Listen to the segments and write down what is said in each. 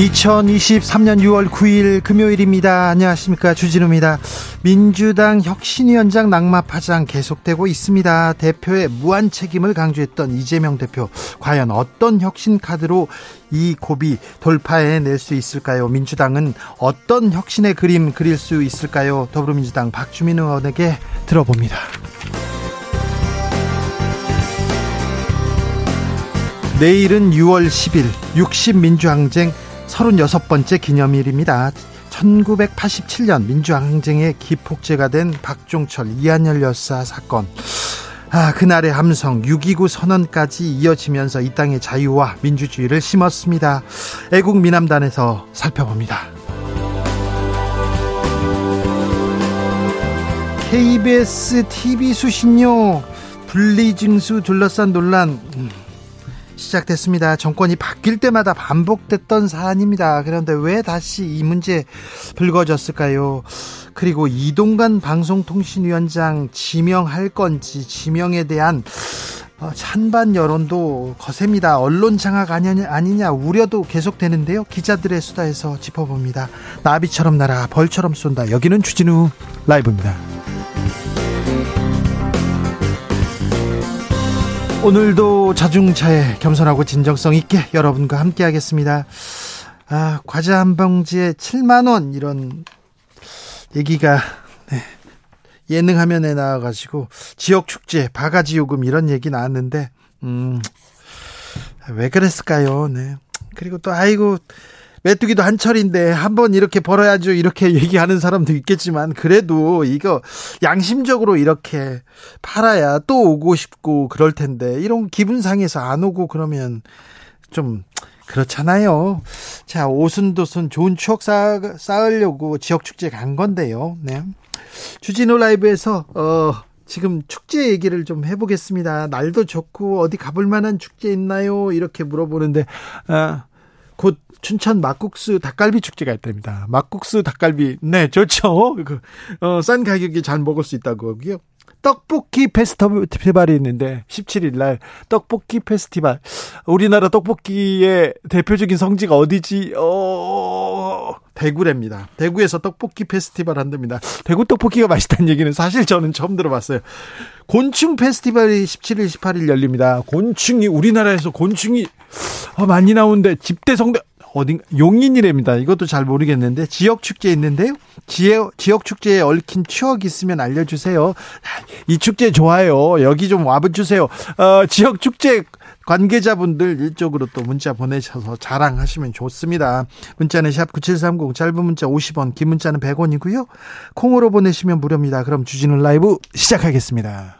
2023년 6월 9일 금요일입니다. 안녕하십니까. 주진우입니다. 민주당 혁신위원장 낙마 파장 계속되고 있습니다. 대표의 무한 책임을 강조했던 이재명 대표. 과연 어떤 혁신 카드로 이 고비 돌파해낼 수 있을까요? 민주당은 어떤 혁신의 그림 그릴 수 있을까요? 더불어민주당 박주민 의원에게 들어봅니다. 내일은 6월 10일 60민주항쟁 36번째 기념일입니다. 1987년 민주항쟁의 기폭제가 된 박종철 이한열 여사 사건. 아, 그날의 함성 6.29 선언까지 이어지면서 이 땅의 자유와 민주주의를 심었습니다. 애국 미남단에서 살펴봅니다. KBS TV 수신료 분리징수 둘러싼 논란 시작됐습니다. 정권이 바뀔 때마다 반복됐던 사안입니다. 그런데 왜 다시 이 문제 불거졌을까요? 그리고 이동관 방송통신위원장 지명할 건지 지명에 대한 어, 찬반 여론도 거셉니다. 언론 장악 아니냐, 아니냐 우려도 계속되는데요. 기자들의 수다에서 짚어봅니다. 나비처럼 날아 벌처럼 쏜다. 여기는 주진우 라이브입니다. 오늘도 자중차에 겸손하고 진정성 있게 여러분과 함께 하겠습니다. 아, 과자 한 봉지에 7만원, 이런 얘기가, 네. 예능 화면에 나와가지고, 지역축제, 바가지 요금, 이런 얘기 나왔는데, 음, 왜 그랬을까요? 네. 그리고 또, 아이고, 메뚜기도 한철인데 한번 이렇게 벌어야죠 이렇게 얘기하는 사람도 있겠지만 그래도 이거 양심적으로 이렇게 팔아야 또 오고 싶고 그럴 텐데 이런 기분 상해서 안 오고 그러면 좀 그렇잖아요. 자, 오순도순 좋은 추억 쌓, 쌓으려고 지역 축제 간 건데요. 네. 주진우 라이브에서 어 지금 축제 얘기를 좀 해보겠습니다. 날도 좋고 어디 가볼 만한 축제 있나요? 이렇게 물어보는데 아, 곧 춘천 막국수 닭갈비 축제가 있답니다. 막국수 닭갈비 네 좋죠. 그, 어, 싼 가격에 잘 먹을 수 있다고요. 떡볶이 페스티벌이 있는데 17일 날 떡볶이 페스티벌 우리나라 떡볶이의 대표적인 성지가 어디지? 어 대구랍니다. 대구에서 떡볶이 페스티벌 한답니다. 대구 떡볶이가 맛있다는 얘기는 사실 저는 처음 들어봤어요. 곤충 페스티벌이 17일 18일 열립니다. 곤충이 우리나라에서 곤충이 어, 많이 나오는데 집대성대 어딘 용인이랍니다. 이것도 잘 모르겠는데 지역 축제 있는데요. 지역 지역 축제에 얽힌 추억 있으면 알려주세요. 이 축제 좋아요. 여기 좀 와주세요. 어, 지역 축제 관계자분들 일적으로 또 문자 보내셔서 자랑하시면 좋습니다. 문자는 샵 9730 짧은 문자 50원 긴 문자는 100원이고요. 콩으로 보내시면 무료입니다. 그럼 주진우 라이브 시작하겠습니다.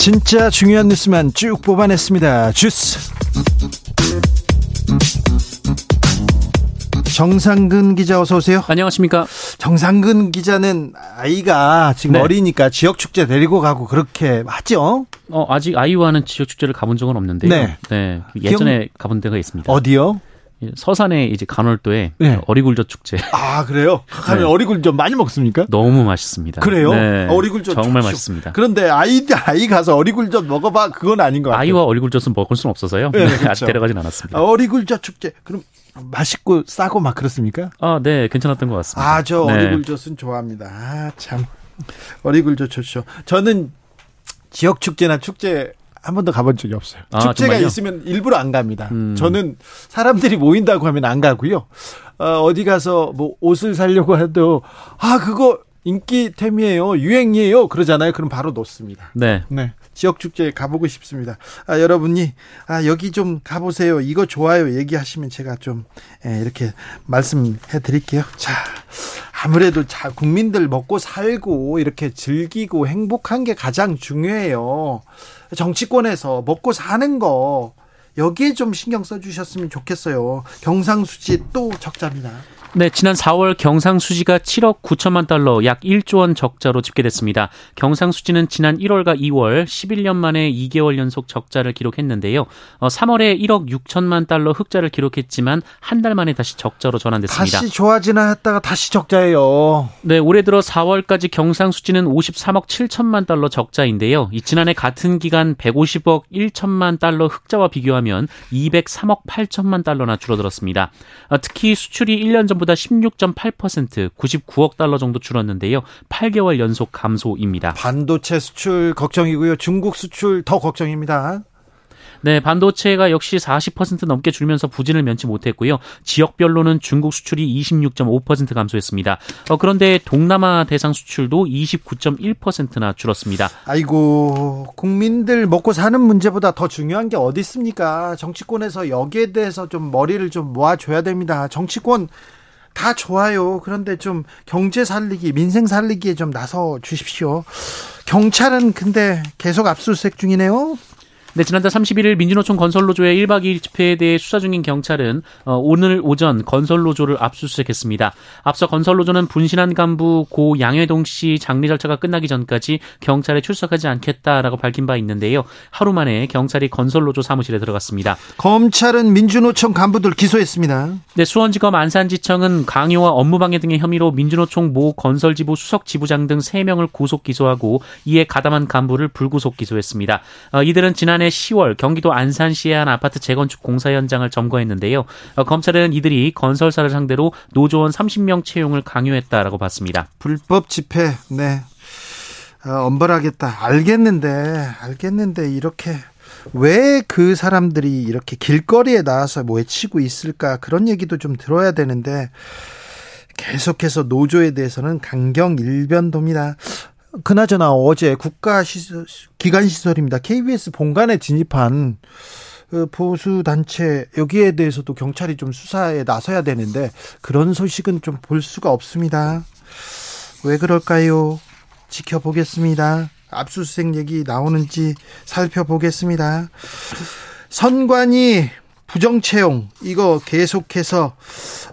진짜 중요한 뉴스만 쭉 뽑아냈습니다. 주스. 정상근 기자 어서 오세요. 안녕하십니까. 정상근 기자는 아이가 지금 네. 어리니까 지역 축제 데리고 가고 그렇게 하죠. 어, 아직 아이와는 지역 축제를 가본 적은 없는데요. 네. 네. 예전에 가본 데가 있습니다. 어디요? 서산의 이제 간월도에 네. 어리굴젓 축제. 아 그래요? 가면 네. 어리굴 좀 많이 먹습니까? 너무 맛있습니다. 그래요? 네. 어리굴젓 정말 좋죠. 맛있습니다. 그런데 아이 아이 가서 어리굴젓 먹어봐 그건 아닌 것 같아요. 아이와 어리굴젓은 먹을 수는 없어서요. 네, 그렇죠. 아직 데려가진 않았습니다. 아, 어리굴젓 축제 그럼 맛있고 싸고 막 그렇습니까? 아, 네, 괜찮았던 것 같습니다. 아저 네. 어리굴젓은 좋아합니다. 아참 어리굴젓 좋죠. 저는 지역 축제나 축제 한 번도 가본 적이 없어요. 아, 축제가 정말요? 있으면 일부러 안 갑니다. 음. 저는 사람들이 모인다고 하면 안 가고요. 어, 디 가서 뭐 옷을 사려고 해도 아 그거 인기템이에요, 유행이에요 그러잖아요. 그럼 바로 놓습니다. 네. 네. 지역 축제 가보고 싶습니다. 아, 여러분이 아, 여기 좀 가보세요. 이거 좋아요. 얘기하시면 제가 좀 예, 이렇게 말씀해 드릴게요. 자, 아무래도 자 국민들 먹고 살고 이렇게 즐기고 행복한 게 가장 중요해요. 정치권에서 먹고 사는 거 여기에 좀 신경 써주셨으면 좋겠어요. 경상수지 또 적자입니다. 네, 지난 4월 경상수지가 7억 9천만 달러, 약 1조 원 적자로 집계됐습니다. 경상수지는 지난 1월과 2월 11년 만에 2개월 연속 적자를 기록했는데요. 어, 3월에 1억 6천만 달러 흑자를 기록했지만 한 달 만에 다시 적자로 전환됐습니다. 다시 좋아지나 했다가 다시 적자예요. 네, 올해 들어 4월까지 경상수지는 53억 7천만 달러 적자인데요. 이 지난해 같은 기간 150억 1천만 달러 흑자와 비교하면 203억 8천만 달러나 줄어들었습니다. 아, 특히 수출이 1년 전 보다 16.8% 99억 달러 정도 줄었는데요. 8개월 연속 감소입니다. 반도체 수출 걱정이고요. 중국 수출 더 걱정입니다. 네, 반도체가 역시 40% 넘게 줄면서 부진을 면치 못했고요. 지역별로는 중국 수출이 26.5% 감소했습니다. 어, 그런데 동남아 대상 수출도 29.1%나 줄었습니다. 아이고 국민들 먹고 사는 문제보다 더 중요한 게 어디 있습니까? 정치권에서 여기에 대해서 좀 머리를 좀 모아줘야 됩니다. 정치권 다 좋아요. 그런데 좀 경제 살리기, 민생 살리기에 좀 나서 주십시오. 경찰은 근데 계속 압수수색 중이네요. 네, 지난달 31일 민주노총 건설노조의 1박 2일 집회에 대해 수사 중인 경찰은 어, 오늘 오전 건설노조를 압수수색했습니다. 앞서 건설노조는 분신한 간부 고 양회동 씨 장례 절차가 끝나기 전까지 경찰에 출석하지 않겠다라고 밝힌 바 있는데요. 하루 만에 경찰이 건설노조 사무실에 들어갔습니다. 검찰은 민주노총 간부들 기소했습니다. 네, 수원지검 안산지청은 강요와 업무방해 등의 혐의로 민주노총 모 건설지부 수석 지부장 등 3명을 구속 기소하고 이에 가담한 간부를 불구속 기소했습니다. 어, 이들은 지난 해 10월 경기도 안산시의 한 아파트 재건축 공사 현장을 점거했는데요. 어, 검찰은 이들이 건설사를 상대로 노조원 30명 채용을 강요했다라고 봤습니다. 불법 집회, 네. 어, 엄벌하겠다. 알겠는데, 알겠는데, 이렇게, 왜 그 사람들이 이렇게 길거리에 나와서 뭐 외치고 있을까? 그런 얘기도 좀 들어야 되는데, 계속해서 노조에 대해서는 강경 일변도입니다. 그나저나 어제 국가 시설, 기관 시설입니다. KBS 본관에 진입한 그 보수 단체 여기에 대해서도 경찰이 좀 수사에 나서야 되는데 그런 소식은 좀 볼 수가 없습니다. 왜 그럴까요? 지켜보겠습니다. 압수수색 얘기 나오는지 살펴보겠습니다. 선관위 부정 채용 이거 계속해서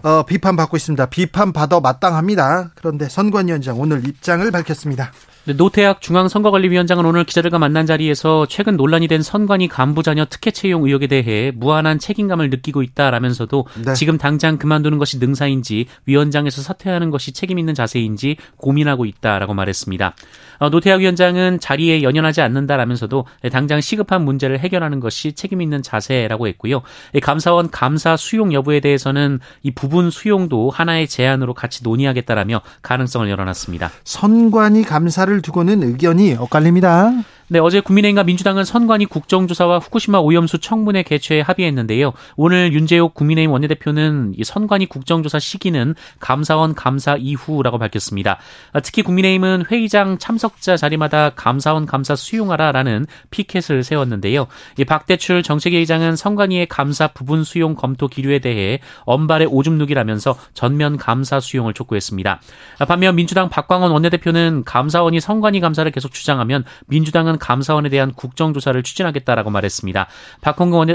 어, 비판받고 있습니다. 비판받아 마땅합니다. 그런데 선관위원장 오늘 입장을 밝혔습니다. 네, 노태학 중앙선거관리위원장은 오늘 기자들과 만난 자리에서 최근 논란이 된 선관위 간부 자녀 특혜 채용 의혹에 대해 무한한 책임감을 느끼고 있다라면서도 네. 지금 당장 그만두는 것이 능사인지 위원장에서 사퇴하는 것이 책임 있는 자세인지 고민하고 있다라고 말했습니다. 어, 노태학 위원장은 자리에 연연하지 않는다라면서도 당장 시급한 문제를 해결하는 것이 책임 있는 자세라고 했고요. 이 감사원 감사 수용 여부에 대해서는 이 부분 수용도 하나의 제안으로 같이 논의하겠다라며 가능성을 열어놨습니다. 선관위 감사를 두고는 의견이 엇갈립니다. 네, 어제 국민의힘과 민주당은 선관위 국정조사와 후쿠시마 오염수 청문회 개최에 합의했는데요. 오늘 윤재옥 국민의힘 원내대표는 이 선관위 국정조사 시기는 감사원 감사 이후라고 밝혔습니다. 아, 특히 국민의힘은 회의장 참석자 자리마다 감사원 감사 수용하라라는 피켓을 세웠는데요. 이 박대출 정책회의장은 선관위의 감사 부분 수용 검토 기류에 대해 언발의 오줌 누기라면서 전면 감사 수용을 촉구했습니다. 아, 반면 민주당 박광원 원내대표는 감사원이 선관위 감사를 계속 주장하면 민주당은 감사원에 대한 국정조사를 추진하겠다라고 말했습니다. 박홍근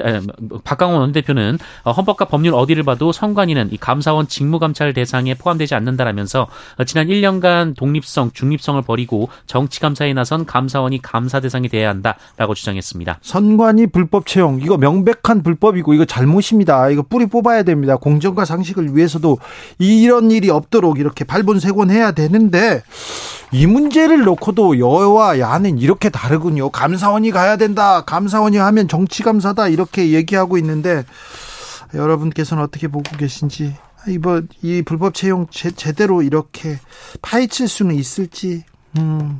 박광원 원내대표는 어, 헌법과 법률 어디를 봐도 선관위는 이 감사원 직무감찰 대상에 포함되지 않는다라면서 어, 지난 1년간 독립성, 중립성을 버리고 정치감사에 나선 감사원이 감사 대상이 돼야 한다라고 주장했습니다. 선관위 불법 채용 이거 명백한 불법이고 이거 잘못입니다. 이거 뿌리 뽑아야 됩니다. 공정과 상식을 위해서도 이런 일이 없도록 이렇게 발본색원해야 되는데 이 문제를 놓고도 여와 야는 이렇게 다 르군요. 감사원이 가야 된다. 감사원이 하면 정치감사다. 이렇게 얘기하고 있는데 여러분께서는 어떻게 보고 계신지 이번 이 불법 채용 제, 제대로 이렇게 파헤칠 수는 있을지 음.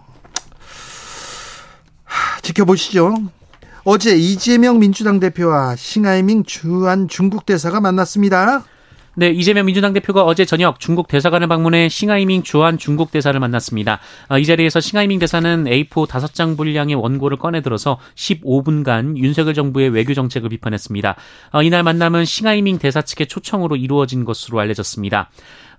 지켜보시죠. 어제 이재명 민주당 대표와 싱하이밍 주한 중국 대사가 만났습니다. 네, 이재명 민주당 대표가 어제 저녁 중국 대사관을 방문해 싱하이밍 주한 중국 대사를 만났습니다. 어, 이 자리에서 싱하이밍 대사는 A4 5장 분량의 원고를 꺼내 들어서 15분간 윤석열 정부의 외교 정책을 비판했습니다. 어, 이날 만남은 싱하이밍 대사 측의 초청으로 이루어진 것으로 알려졌습니다.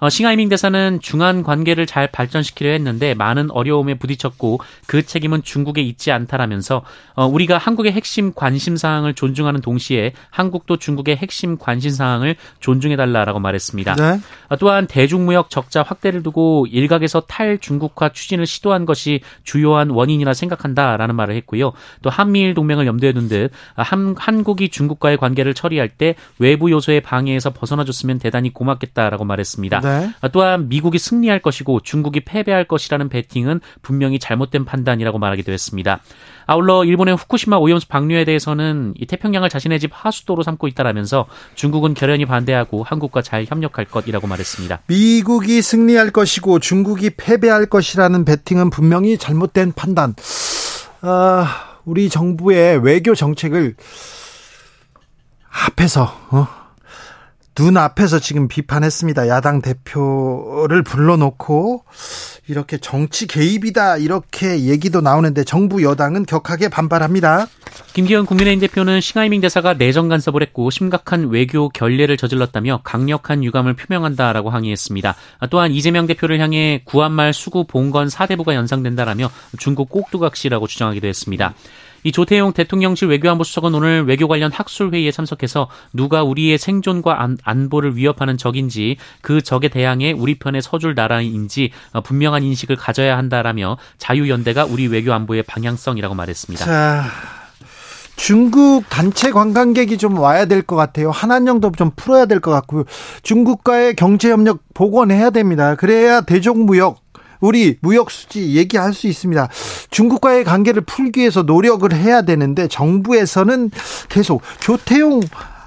어, 싱하이밍 대사는 중한 관계를 잘 발전시키려 했는데 많은 어려움에 부딪혔고 그 책임은 중국에 있지 않다라면서 어, 우리가 한국의 핵심 관심 사항을 존중하는 동시에 한국도 중국의 핵심 관심 사항을 존중해 달라라고 말했습니다. 네. 어, 또한 대중무역 적자 확대를 두고 일각에서 탈중국화 추진을 시도한 것이 주요한 원인이라 생각한다라는 말을 했고요. 또 한미일 동맹을 염두에 둔 듯 한, 한국이 중국과의 관계를 처리할 때 외부 요소의 방해에서 벗어나줬으면 대단히 고맙겠다라고 말했습니다. 네. 또한 미국이 승리할 것이고 중국이 패배할 것이라는 베팅은 분명히 잘못된 판단이라고 말하기도 했습니다. 아울러 일본의 후쿠시마 오염수 방류에 대해서는 이 태평양을 자신의 집 하수도로 삼고 있다라면서 중국은 결연히 반대하고 한국과 잘 협력할 것이라고 말했습니다. 미국이 승리할 것이고 중국이 패배할 것이라는 베팅은 분명히 잘못된 판단. 아, 우리 정부의 외교 정책을 앞에서 어? 눈앞에서 지금 비판했습니다. 야당 대표를 불러놓고 이렇게 정치 개입이다 이렇게 얘기도 나오는데 정부 여당은 격하게 반발합니다. 김기현 국민의힘 대표는 싱하이밍 대사가 내정 간섭을 했고 심각한 외교 결례를 저질렀다며 강력한 유감을 표명한다라고 항의했습니다. 또한 이재명 대표를 향해 구한말 수구 봉건 사대부가 연상된다라며 중국 꼭두각시라고 주장하기도 했습니다. 이 조태용 대통령실 외교안보 수석은 오늘 외교 관련 학술 회의에 참석해서 누가 우리의 생존과 안, 보를 위협하는 적인지 그 적에 대항해 우리 편에 서줄 나라인지 어, 분명한 인식을 가져야 한다라며 자유 연대가 우리 외교 안보의 방향성이라고 말했습니다. 자. 중국 단체 관광객이 좀 와야 될 것 같아요. 한한령도 좀 풀어야 될 것 같고요. 중국과의 경제 협력 복원해야 됩니다. 그래야 대중무역 우리 무역 수지 얘기할 수 있습니다. 중국과의 관계를 풀기 위해서 노력을 해야 되는데 정부에서는 계속 조태용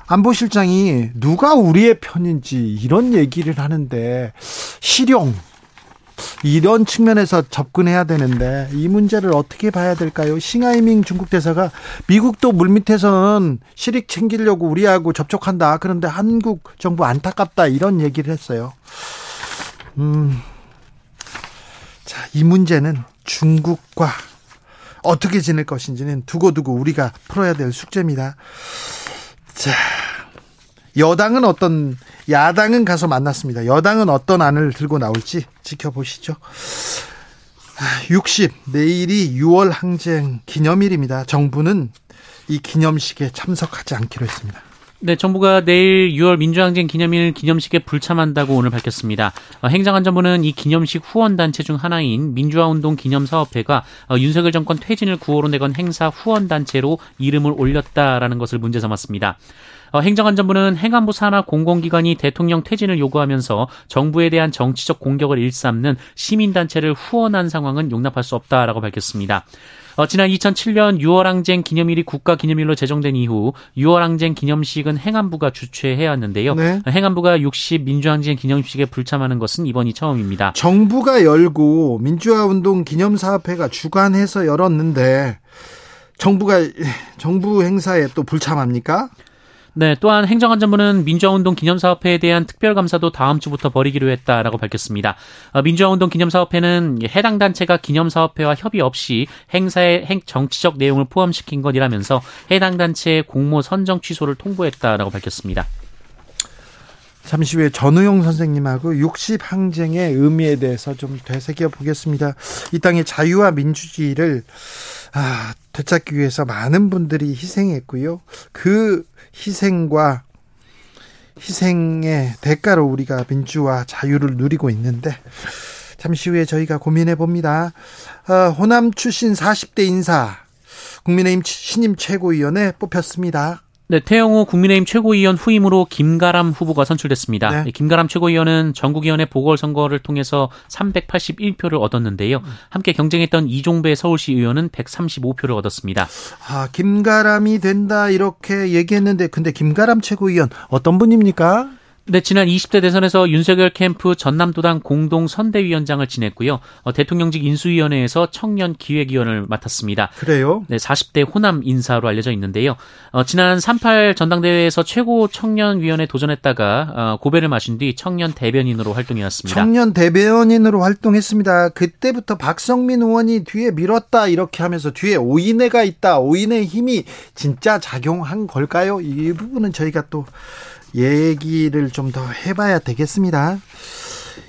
안보실장이 누가 우리의 편인지 이런 얘기를 하는데 실용 이런 측면에서 접근해야 되는데 이 문제를 어떻게 봐야 될까요? 싱하이밍 중국 대사가 미국도 물밑에서는 실익 챙기려고 우리하고 접촉한다. 그런데 한국 정부 안타깝다 이런 얘기를 했어요. 음. 자, 이 문제는 중국과 어떻게 지낼 것인지는 두고두고 우리가 풀어야 될 숙제입니다. 자, 여당은 어떤, 야당은 가서 만났습니다. 여당은 어떤 안을 들고 나올지 지켜보시죠. 60, 내일이 6월 항쟁 기념일입니다. 정부는 이 기념식에 참석하지 않기로 했습니다. 네, 정부가 내일 6월 민주항쟁 기념일 기념식에 불참한다고 오늘 밝혔습니다. 어, 행정안전부는 이 기념식 후원단체 중 하나인 민주화운동 기념사업회가 어, 윤석열 정권 퇴진을 구호로 내건 행사 후원단체로 이름을 올렸다라는 것을 문제 삼았습니다. 어, 행정안전부는 행안부 산하 공공기관이 대통령 퇴진을 요구하면서 정부에 대한 정치적 공격을 일삼는 시민단체를 후원한 상황은 용납할 수 없다라고 밝혔습니다. 어, 지난 2007년 6월 항쟁 기념일이 국가 기념일로 제정된 이후 6월 항쟁 기념식은 행안부가 주최해야 하는데요. 네. 행안부가 60 민주항쟁 기념식에 불참하는 것은 이번이 처음입니다. 정부가 열고 민주화운동 기념사업회가 주관해서 열었는데 정부가 정부 행사에 또 불참합니까? 네, 또한 행정안전부는 민주화운동 기념사업회에 대한 특별감사도 다음 주부터 벌이기로 했다라고 밝혔습니다. 어, 민주화운동 기념사업회는 해당 단체가 기념사업회와 협의 없이 행사의 행, 정치적 내용을 포함시킨 것이라면서 해당 단체의 공모 선정 취소를 통보했다라고 밝혔습니다. 잠시 후에 전우용 선생님하고 60 항쟁의 의미에 대해서 좀 되새겨 보겠습니다. 이 땅의 자유와 민주주의를 아, 되찾기 위해서 많은 분들이 희생했고요. 그 희생과 희생의 대가로 우리가 민주와 자유를 누리고 있는데 잠시 후에 저희가 고민해 봅니다. 어, 호남 출신 40대 인사 국민의힘 신임 최고위원에 뽑혔습니다. 네, 태영호 국민의힘 최고위원 후임으로 김가람 후보가 선출됐습니다. 네. 김가람 최고위원은 전국위원회 보궐선거를 통해서 381표를 얻었는데요. 함께 경쟁했던 이종배 서울시 의원은 135표를 얻었습니다. 아, 김가람이 된다 이렇게 얘기했는데 근데 김가람 최고위원 어떤 분입니까? 네, 지난 20대 대선에서 윤석열 캠프 전남도당 공동 선대위원장을 지냈고요. 어, 대통령직 인수위원회에서 청년 기획위원을 맡았습니다. 그래요? 네, 40대 호남 인사로 알려져 있는데요. 어, 지난 38 전당대회에서 최고 청년위원회 도전했다가 어, 고배를 마신 뒤 청년 대변인으로 활동해왔습니다. 청년 대변인으로 활동했습니다. 그때부터 박성민 의원이 뒤에 밀었다 이렇게 하면서 뒤에 오인회가 있다. 오인의 힘이 진짜 작용한 걸까요? 이 부분은 저희가 또 얘기를 좀 더 해봐야 되겠습니다.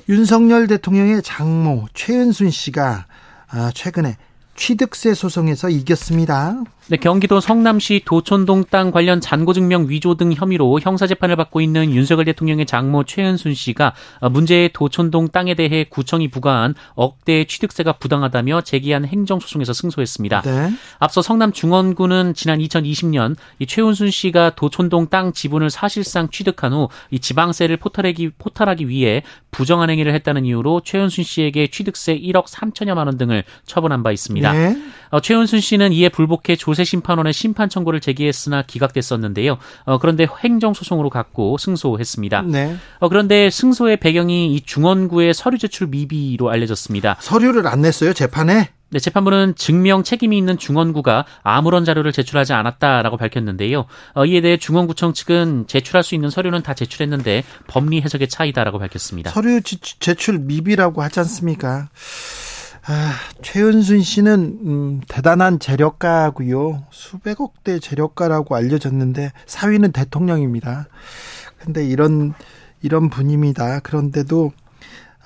윤석열 대통령의 장모 최은순 씨가 아, 최근에 취득세 소송에서 이겼습니다. 네, 경기도 성남시 도촌동 땅 관련 잔고증명 위조 등 혐의로 형사재판을 받고 있는 윤석열 대통령의 장모 최은순 씨가 문제의 도촌동 땅에 대해 구청이 부과한 억대 취득세가 부당하다며 제기한 행정소송에서 승소했습니다. 네. 앞서 성남 중원구는 지난 2020년 이 최은순 씨가 도촌동 땅 지분을 사실상 취득한 후 이 지방세를 포탈하기, 포탈하기 위해 부정한 행위를 했다는 이유로 최은순 씨에게 취득세 1억 3천여만 원 등을 처분한 바 있습니다. 네. 어, 최은순 씨는 이에 불복해 조세 심판원에 심판 청구를 제기했으나 기각됐었는데요. 어, 그런데 행정 소송으로 갔고 승소했습니다. 네. 어, 그런데 승소의 배경이 이 중원구의 서류 제출 미비로 알려졌습니다. 서류를 안 냈어요 재판에? 네, 재판부는 증명 책임이 있는 중원구가 아무런 자료를 제출하지 않았다라고 밝혔는데요. 어, 이에 대해 중원구청 측은 제출할 수 있는 서류는 다 제출했는데 법리 해석의 차이다라고 밝혔습니다. 서류 제출 미비라고 하지 않습니까? 아, 최은순 씨는 음, 대단한 재력가고요. 수백억 대 재력가라고 알려졌는데 사위는 대통령입니다. 근데 이런 이런 분입니다. 그런데도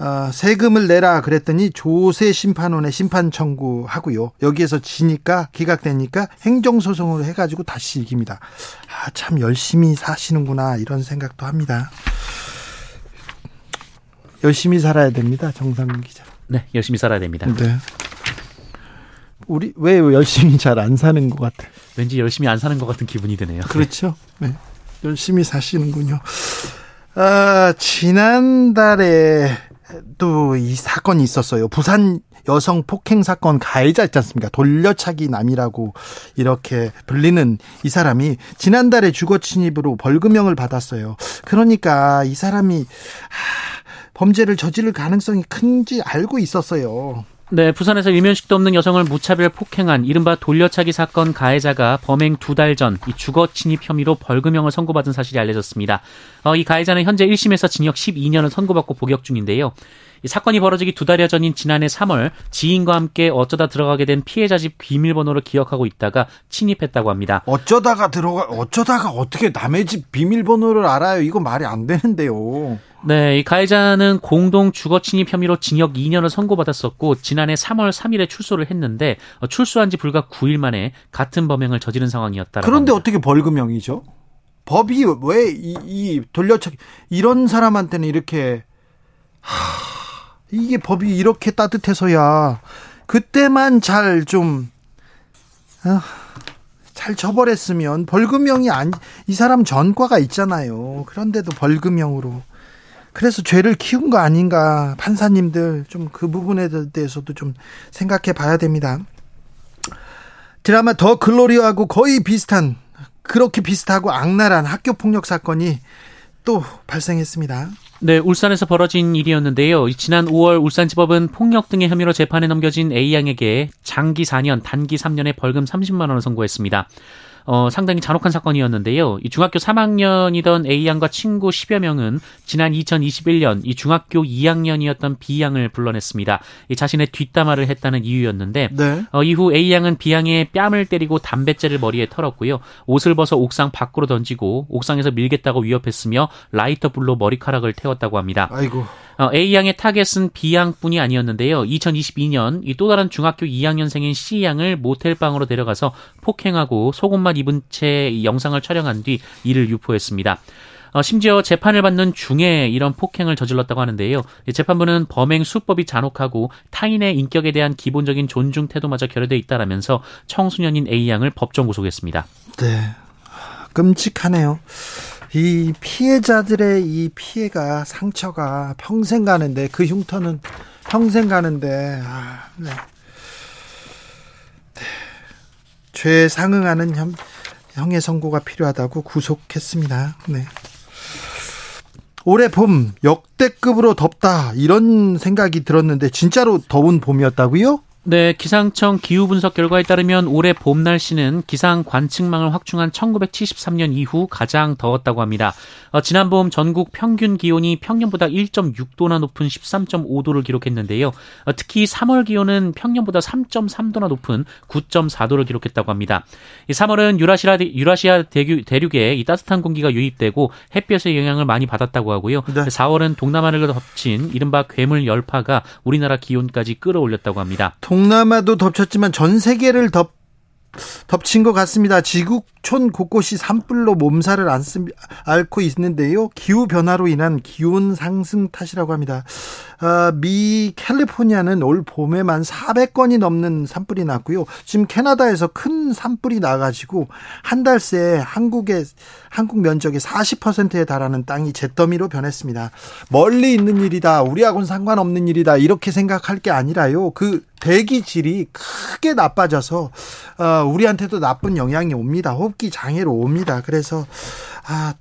어, 세금을 내라 그랬더니 조세 심판원에 심판 청구하고요. 여기에서 지니까 기각되니까 행정 소송으로 해 가지고 다시 이깁니다. 아, 참 열심히 사시는구나 이런 생각도 합니다. 열심히 살아야 됩니다. 정상근 기자. 네, 열심히 살아야 됩니다. 네. 우리 왜 열심히 잘 안 사는 것 같아? 왠지 열심히 안 사는 것 같은 기분이 드네요. 그렇죠. 네. 열심히 사시는군요. 아, 지난달에 또 이 사건이 있었어요. 부산 여성 폭행 사건 가해자 있지 않습니까? 돌려차기 남이라고 이렇게 불리는 이 사람이 지난달에 주거 침입으로 벌금형을 받았어요. 그러니까 이 사람이 범죄를 저지를 가능성이 큰지 알고 있었어요. 네, 부산에서 일면식도 없는 여성을 무차별 폭행한 이른바 돌려차기 사건 가해자가 범행 두 달 전 이 주거 침입 혐의로 벌금형을 선고받은 사실이 알려졌습니다. 어, 이 가해자는 현재 1심에서 징역 12년을 선고받고 복역 중인데요. 이 사건이 벌어지기 두 달여 전인 지난해 3월 지인과 함께 어쩌다 들어가게 된 피해자 집 비밀번호를 기억하고 있다가 침입했다고 합니다. 어쩌다가 들어가 어쩌다가 어떻게 남의 집 비밀번호를 알아요? 이거 말이 안 되는데요. 네, 이 가해자는 공동 주거 침입 혐의로 징역 2년을 선고받았었고 지난해 3월 3일에 출소를 했는데 어, 출소한 지 불과 9일 만에 같은 범행을 저지른 상황이었다. 그런데 합니다. 어떻게 벌금형이죠? 법이 왜이 이 돌려차기 이런 사람한테는 이렇게 하... 이게 법이 이렇게 따뜻해서야 그때만 잘 좀잘 어, 처벌했으면 벌금형이 안 이 사람 전과가 있잖아요. 그런데도 벌금형으로 그래서 죄를 키운 거 아닌가 판사님들 좀 그 부분에 대해서도 좀 생각해 봐야 됩니다. 드라마 더 글로리하고 거의 비슷한 그렇게 비슷하고 악랄한 학교 폭력 사건이 또 발생했습니다. 네, 울산에서 벌어진 일이었는데요. 지난 5월 울산지법은 폭력 등의 혐의로 재판에 넘겨진 A양에게 장기 4년, 단기 3년의 벌금 30만 원을 선고했습니다. 어, 상당히 잔혹한 사건이었는데요. 이 중학교 3학년이던 A양과 친구 10여 명은 지난 2021년 이 중학교 2학년이었던 B양을 불러냈습니다. 이 자신의 뒷담화를 했다는 이유였는데 네. 어, 이후 A양은 B양의 뺨을 때리고 담뱃재를 머리에 털었고요. 옷을 벗어 옥상 밖으로 던지고 옥상에서 밀겠다고 위협했으며 라이터 불로 머리카락을 태웠다고 합니다. 아이고. 어, A양의 타겟은 B양뿐이 아니었는데요. 2022년 이 또 다른 중학교 2학년생인 C양을 모텔방으로 데려가서 폭행하고 속옷만 입은 채 영상을 촬영한 뒤 이를 유포했습니다. 어, 심지어 재판을 받는 중에 이런 폭행을 저질렀다고 하는데요. 재판부는 범행 수법이 잔혹하고 타인의 인격에 대한 기본적인 존중 태도마저 결여돼 있다라면서 청소년인 A양을 법정 구속했습니다. 네. 끔찍하네요. 이 피해자들의 이 피해가 상처가 평생 가는데 그 흉터는 평생 가는데 아, 네. 네. 죄에 상응하는 형, 형의 선고가 필요하다고 구속했습니다. 네. 올해 봄 역대급으로 덥다 이런 생각이 들었는데 진짜로 더운 봄이었다고요? 네, 기상청 기후 분석 결과에 따르면 올해 봄 날씨는 기상 관측망을 확충한 1973년 이후 가장 더웠다고 합니다. 어, 지난 봄 전국 평균 기온이 평년보다 1.6도나 높은 13.5도를 기록했는데요. 어, 특히 3월 기온은 평년보다 3.3도나 높은 9.4도를 기록했다고 합니다. 3월은 유라시아, 유라시아 대륙, 대륙에 이 따뜻한 공기가 유입되고 햇볕의 영향을 많이 받았다고 하고요. 네. 4월은 동남아를 덮친 이른바 괴물 열파가 우리나라 기온까지 끌어올렸다고 합니다. 동남아도 덮쳤지만 전 세계를 덮 덮친 것 같습니다. 지구 촌 곳곳이 산불로 몸살을 앓고 있는데요. 기후 변화로 인한 기온 상승 탓이라고 합니다. 아, 미 캘리포니아는 올 봄에만 400건이 넘는 산불이 났고요. 지금 캐나다에서 큰 산불이 나가지고 한 달 새 한국의 한국 면적의 40%에 달하는 땅이 잿더미로 변했습니다. 멀리 있는 일이다. 우리하고는 상관없는 일이다. 이렇게 생각할 게 아니라요. 그 대기질이 크게 나빠져서 어, 우리한테도 나쁜 영향이 옵니다. 호흡기 장애로 옵니다. 그래서 아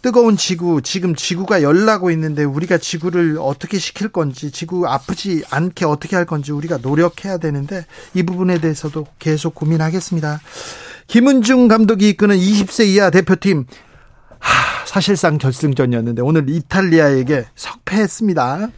뜨거운 지구, 지금 지구가 열나고 있는데 우리가 지구를 어떻게 시킬 건지, 지구 아프지 않게 어떻게 할 건지 우리가 노력해야 되는데 이 부분에 대해서도 계속 고민하겠습니다. 김은중 감독이 이끄는 20세 이하 대표팀 하, 사실상 결승전이었는데 오늘 이탈리아에게 석패했습니다.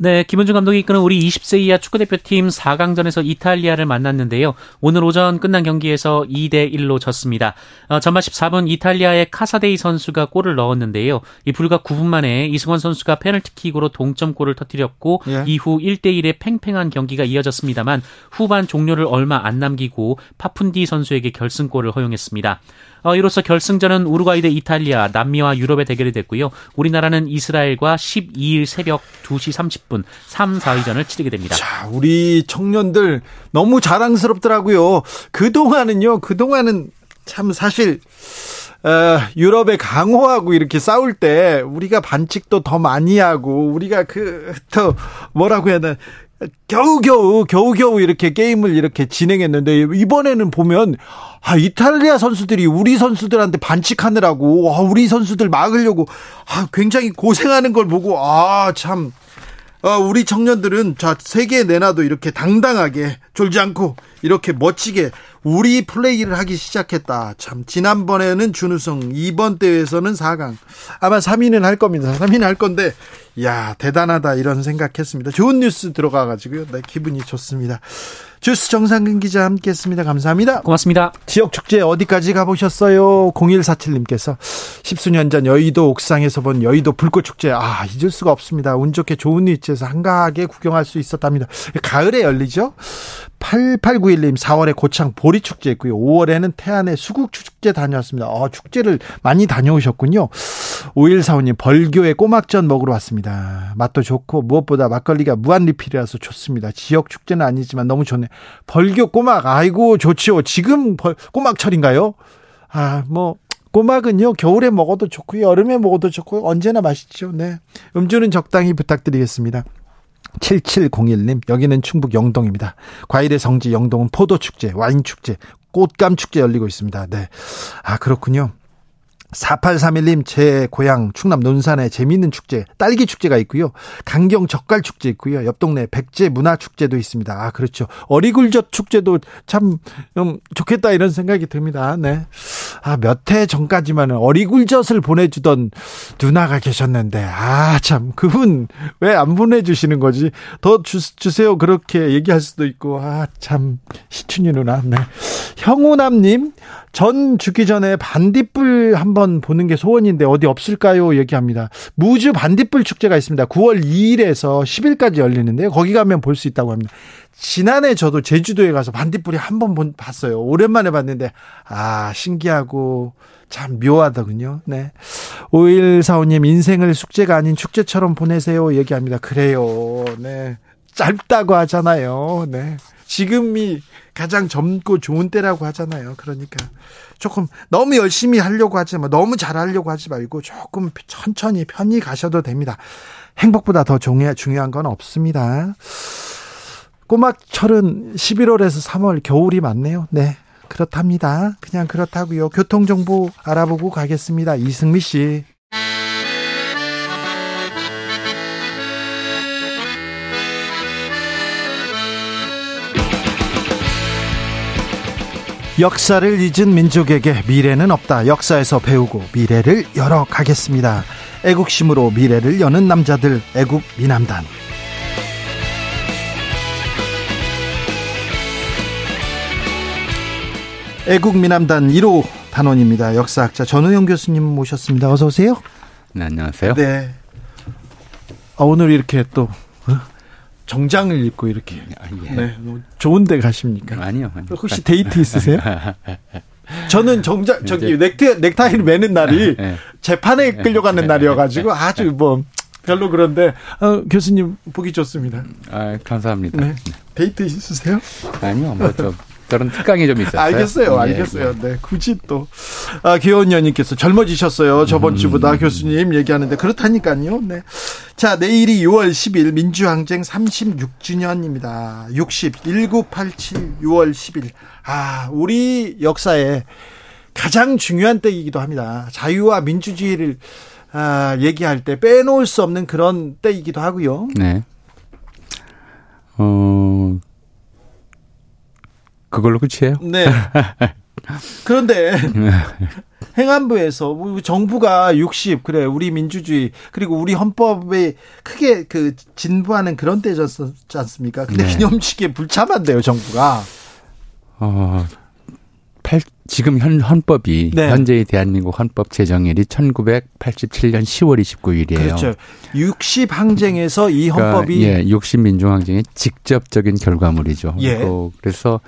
네, 김은중 감독이 이끄는 우리 20세 이하 축구대표팀 4강전에서 이탈리아를 만났는데요. 오늘 오전 끝난 경기에서 2대 1로 졌습니다. 어, 전반 14분 이탈리아의 카사데이 선수가 골을 넣었는데요. 이 불과 9분 만에 이승원 선수가 페널티킥으로 동점골을 터뜨렸고 예. 이후 1대 1의 팽팽한 경기가 이어졌습니다만 후반 종료를 얼마 안 남기고 파푼디 선수에게 결승골을 허용했습니다. 어, 이로써 결승전은 우루과이 대 이탈리아, 남미와 유럽의 대결이 됐고요. 우리나라는 이스라엘과 12일 새벽 2시 30분 3, 4위전을 치르게 됩니다. 자, 우리 청년들 너무 자랑스럽더라고요. 그동안은요, 그동안은 참 사실 어, 유럽의 강호하고 이렇게 싸울 때 우리가 반칙도 더 많이 하고 우리가 그 더 뭐라고 해야 되나 겨우겨우 겨우겨우 이렇게 게임을 이렇게 진행했는데 이번에는 보면 아 이탈리아 선수들이 우리 선수들한테 반칙하느라고 와 우리 선수들 막으려고 아 굉장히 고생하는 걸 보고 아참. 아, 우리 청년들은 자 세계에 내놔도 이렇게 당당하게 졸지 않고 이렇게 멋지게 우리 플레이를 하기 시작했다. 참 지난번에는 준우승, 이번 대회에서는 4강. 아마 3위는 할 겁니다. 3위는 할 건데 야 대단하다 이런 생각했습니다. 좋은 뉴스 들어가 가지고요. 네, 기분이 좋습니다. 주스 정상근 기자 함께 했습니다. 감사합니다. 고맙습니다. 지역 축제 어디까지 가보셨어요? 0147님께서 십수년 전 여의도 옥상에서 본 여의도 불꽃 축제 아 잊을 수가 없습니다. 운 좋게 좋은 위치에서 한가하게 구경할 수 있었답니다. 가을에 열리죠? 8891님 4월에 고창 보리 축제 있고요. 5월에는 태안의 수국 축제 다녀왔습니다. 어, 축제를 많이 다녀오셨군요. 5145님 벌교에 꼬막전 먹으러 왔습니다. 맛도 좋고 무엇보다 막걸리가 무한 리필이라서 좋습니다. 지역 축제는 아니지만 너무 좋네. 벌교 꼬막 아이고 좋지요. 지금 벌, 꼬막철인가요? 아, 뭐 꼬막은요 겨울에 먹어도 좋고요 여름에 먹어도 좋고 언제나 맛있죠. 네 음주는 적당히 부탁드리겠습니다. 7701님, 여기는 충북 영동입니다. 과일의 성지 영동은 포도축제, 와인축제, 꽃감축제 열리고 있습니다. 네. 아, 그렇군요. 4831님, 제 고향 충남 논산에 재미있는 축제, 딸기 축제가 있고요. 강경 젓갈 축제 있고요. 옆 동네 백제 문화 축제도 있습니다. 아, 그렇죠. 어리굴젓 축제도 참, 음, 좋겠다 이런 생각이 듭니다. 네. 아, 몇 해 전까지만은 어리굴젓을 보내주던 누나가 계셨는데, 아, 참, 그분 왜 안 보내주시는 거지? 더 주, 주세요. 그렇게 얘기할 수도 있고, 아, 참, 시춘이 누나. 네. 형우남님, 전 죽기 전에 반딧불 한번 보는 게 소원인데 어디 없을까요? 얘기합니다. 무주 반딧불 축제가 있습니다. 9월 2일에서 10일까지 열리는데요. 거기 가면 볼 수 있다고 합니다. 지난해 저도 제주도에 가서 반딧불이 한 번 봤어요. 오랜만에 봤는데, 아, 신기하고, 참 묘하더군요. 네. 5145님, 인생을 숙제가 아닌 축제처럼 보내세요. 얘기합니다. 그래요. 네. 짧다고 하잖아요. 네. 지금이 가장 젊고 좋은 때라고 하잖아요. 그러니까 조금 너무 열심히 하려고 하지 마. 너무 잘하려고 하지 말고 조금 천천히 편히 가셔도 됩니다. 행복보다 더 중요한 건 없습니다. 꼬막철은 11월에서 3월 겨울이 맞네요. 네. 그렇답니다. 그냥 그렇다고요. 교통 정보 알아보고 가겠습니다. 이승미 씨. 역사를 잊은 민족에게 미래는 없다. 역사에서 배우고 미래를 열어 가겠습니다. 애국심으로 미래를 여는 남자들 애국 미남단. 애국 미남단 1호 단원입니다. 역사학자 전우영 교수님 모셨습니다. 어서 오세요. 네, 안녕하세요. 네. 아, 오늘 이렇게 또 어? 정장을 입고 이렇게 아, 예. 네, 뭐 좋은 데 가십니까? 아니요. 아니요. 혹시 데이트 있으세요? 저는 정장 저기 넥타이 넥타이를 매는 날이 네. 재판에 끌려가는 날이어가지고 아주 뭐 별로 그런데 어, 교수님 보기 좋습니다. 아, 감사합니다. 네. 데이트 있으세요? 아니요, 뭐좀 그런 특강이 좀 있었어요. 알겠어요, 예, 알겠어요. 네, 굳이 또 아, 귀여운 연님께서 젊어지셨어요. 저번 음. 주보다 교수님 얘기하는데 그렇다니까요. 네. 자, 내일이 6월 10일 민주항쟁 36주년입니다. 60 1987 6월 10일. 아, 우리 역사에 가장 중요한 때이기도 합니다. 자유와 민주주의를 아, 얘기할 때 빼놓을 수 없는 그런 때이기도 하고요. 네. 어, 그걸로 끝이에요? 네. 그런데 행안부에서 뭐 정부가 60 그래 우리 민주주의 그리고 우리 헌법에 크게 그 진부하는 그런 때였지 않습니까? 근데 네. 기념식에 불참한대요 정부가. 어, 팔, 지금 현 헌법이 네. 현재의 대한민국 헌법 제정일이 1987년 10월 29일이에요. 그렇죠. 60 항쟁에서 이 헌법이 예, 60 민주항쟁의 직접적인 결과물이죠. 예. 또 그래서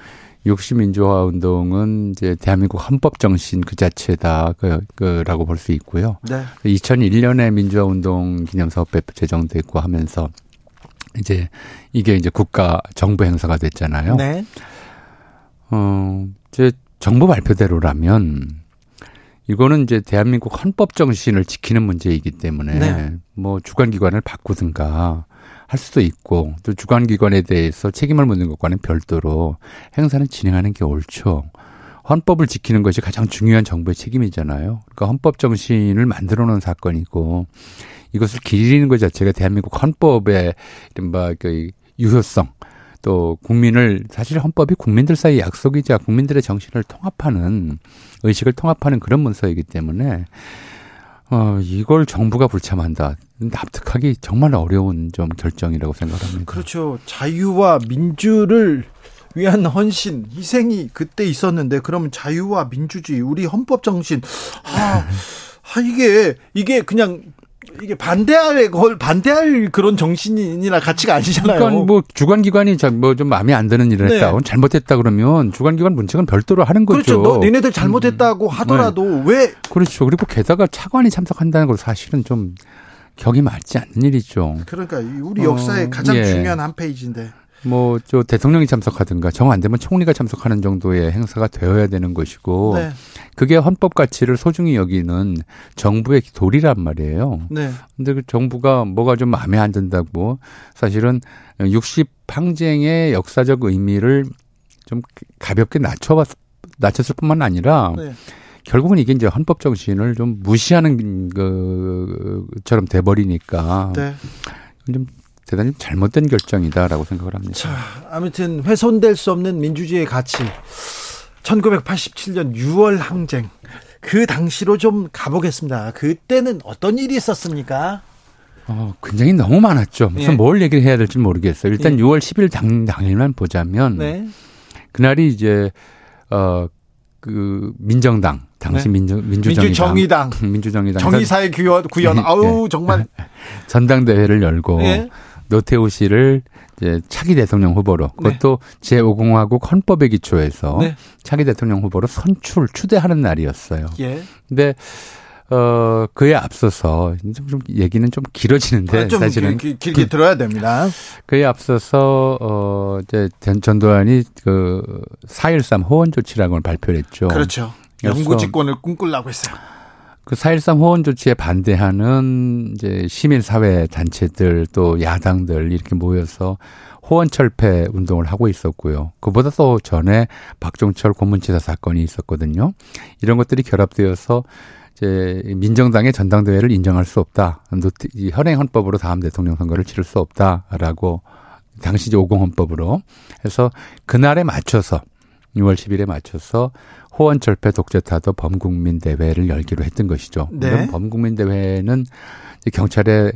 60 민주화 운동은 이제 대한민국 헌법 정신 그 자체다 그, 그라고 볼 수 있고요. 네. 2001년에 민주화 운동 기념 사업법 제정됐고 하면서 이제 이게 이제 국가 정부 행사가 됐잖아요. 네. 어, 이제 정부 발표대로라면 이거는 이제 대한민국 헌법 정신을 지키는 문제이기 때문에 네. 뭐 주관 기관을 바꾸든가 할 수도 있고 또 주관 기관에 대해서 책임을 묻는 것과는 별도로 행사는 진행하는 게 옳죠. 헌법을 지키는 것이 가장 중요한 정부의 책임이잖아요. 그러니까 헌법 정신을 만들어 놓은 사건이고 이것을 기리는 것 자체가 대한민국 헌법의 이른바 그 유효성 또 국민을 사실 헌법이 국민들 사이 약속이자 국민들의 정신을 통합하는 의식을 통합하는 그런 문서이기 때문에 어 이걸 정부가 불참한다 납득하기 정말 어려운 좀 결정이라고 생각합니다. 그렇죠. 자유와 민주를 위한 헌신, 희생이 그때 있었는데 그러면 자유와 민주주의, 우리 헌법 정신 아, 아 이게 이게 그냥 이게 반대할 걸 반대할 그런 정신이나 가치가 아니잖아요. 그러니까 뭐 주관 기관이 뭐좀 마음에 안 드는 일을 네. 했다, 잘못했다 그러면 주관 기관 문책은 별도로 하는 거죠. 그렇죠. 너 니네들 잘못했다고 하더라도 왜 그렇죠. 그리고 게다가 차관이 참석한다는 건 사실은 좀 격이 맞지 않는 일이죠. 그러니까 우리 역사의 어, 가장 예. 중요한 한 페이지인데. 뭐 저 대통령이 참석하든가 정 안 되면 총리가 참석하는 정도의 행사가 되어야 되는 것이고 네. 그게 헌법 가치를 소중히 여기는 정부의 도리란 말이에요. 네. 근데 그 정부가 뭐가 좀 마음에 안 든다고 사실은 60 항쟁의 역사적 의미를 좀 가볍게 낮춰봤 낮췄을 뿐만 아니라 네. 결국은 이게 이제 헌법 정신을 좀 무시하는 것처럼 돼버리니까 네. 좀 대단히 잘못된 결정이다라고 생각을 합니다. 자, 아무튼 훼손될 수 없는 민주주의의 가치. 1987년 6월 항쟁. 그 당시로 좀 가보겠습니다. 그때는 어떤 일이 있었습니까? 어, 굉장히 너무 많았죠. 무슨 예. 뭘 얘기를 해야 될지 모르겠어요. 일단 예. 6월 10일 당, 당일만 보자면 네. 그날이 이제 어 그 민정당 당시 네. 민정 민주정의당 민주정의당. 민주정의당 정의사의 구현, 구현. 예. 아우, 정말. 전당대회를 열고 예. 노태우 씨를 이제 차기 대통령 후보로 그것도 제5공화국 헌법에 기초해서 네. 차기 대통령 후보로 선출 추대하는 날이었어요. 예. 근데 어 그에 앞서서 좀, 좀 얘기는 좀 길어지는데 아, 좀 사실은 길, 길, 길게 들어야 됩니다. 그에 앞서서 어 이제 전- 전두환이 그4.13 호원 조치라는 걸 발표를 했죠. 그렇죠. 그래서 영구 집권을 꿈꾸려고 했어요. 그 4.13 호원 조치에 반대하는 이제 시민 사회 단체들 또 야당들 이렇게 모여서 호원 철폐 운동을 하고 있었고요. 그보다 또 전에 박종철 고문치사 사건이 있었거든요. 이런 것들이 결합되어서 이제 민정당의 전당대회를 인정할 수 없다. 현행 헌법으로 다음 대통령 선거를 치를 수 없다라고 당시 이제 50헌법으로 해서 그날에 맞춰서 6월 10일에 맞춰서 호원철폐 독재타도 범국민 대회를 열기로 했던 것이죠. 네. 범국민 대회는 경찰의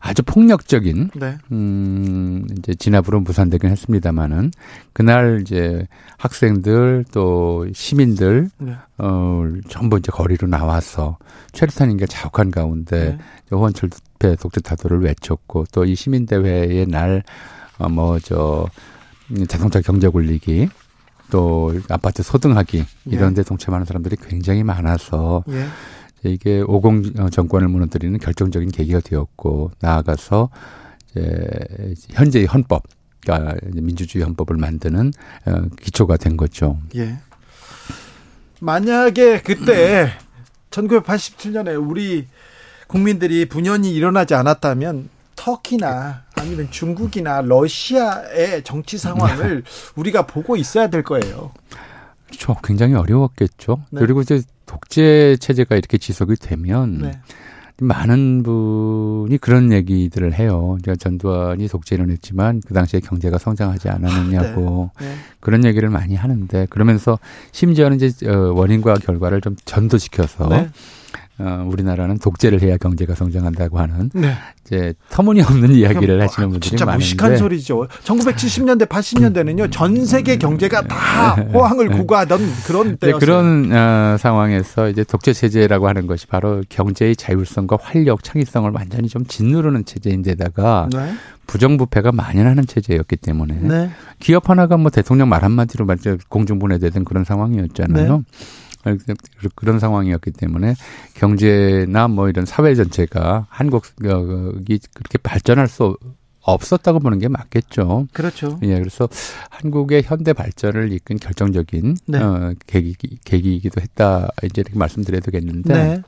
아주 폭력적인 네. 음 이제 진압으로 무산되긴 했습니다마는 그날 이제 학생들 또 시민들 네. 어 전부 이제 거리로 나와서 최루탄인가 자욱한 가운데 네. 호원철 폐 독재 타도를 외쳤고 또 이 시민 대회의 날 어 뭐저 자동차 경제 굴리기 또 아파트 소등하기 이런 데 동참하는 사람들이 굉장히 많아서 예. 이게 50 정권을 무너뜨리는 결정적인 계기가 되었고 나아가서 이제 현재의 헌법, 그러니까 민주주의 헌법을 만드는 어, 기초가 된 거죠. 예. 만약에 그때 1987년에 우리 국민들이 분연이 일어나지 않았다면 터키나 아니면 중국이나 러시아의 정치 상황을 우리가 보고 있어야 될 거예요. 그렇죠. 굉장히 어려웠겠죠. 네. 그리고 이제 독재 체제가 이렇게 지속이 되면 네. 많은 분이 그런 얘기들을 해요. 그러니까 전두환이 독재를 했지만 그 당시에 경제가 성장하지 않았느냐고 네. 그런 얘기를 많이 하는데 그러면서 심지어는 이제 어, 원인과 결과를 좀 전도시켜서 네. 어, 우리나라는 독재를 해야 경제가 성장한다고 하는 네. 이제 터무니없는 이야기를 하시는 분들이 진짜 많은데 무식한 소리죠. 1970년대, 80년대는요, 전 세계 경제가 다 호황을 구가하던 그런 네, 때였어요. 그런 어, 상황에서 이제 독재 체제라고 하는 것이 바로 경제의 자율성과 활력, 창의성을 완전히 좀 짓누르는 체제인데다가 네. 부정부패가 만연하는 체제였기 때문에 네. 기업 하나가 뭐 대통령 말 한마디로 완전 공중분해되던 그런 상황이었잖아요. 네. 그런 상황이었기 때문에 경제나 뭐 이런 사회 전체가 한국이 그렇게 발전할 수 없었다고 보는 게 맞겠죠. 그렇죠. 예, 그래서 한국의 현대 발전을 이끈 결정적인 네. 어, 계기, 계기이기도 했다. 이제 이렇게 말씀드려야 되겠는데. 네.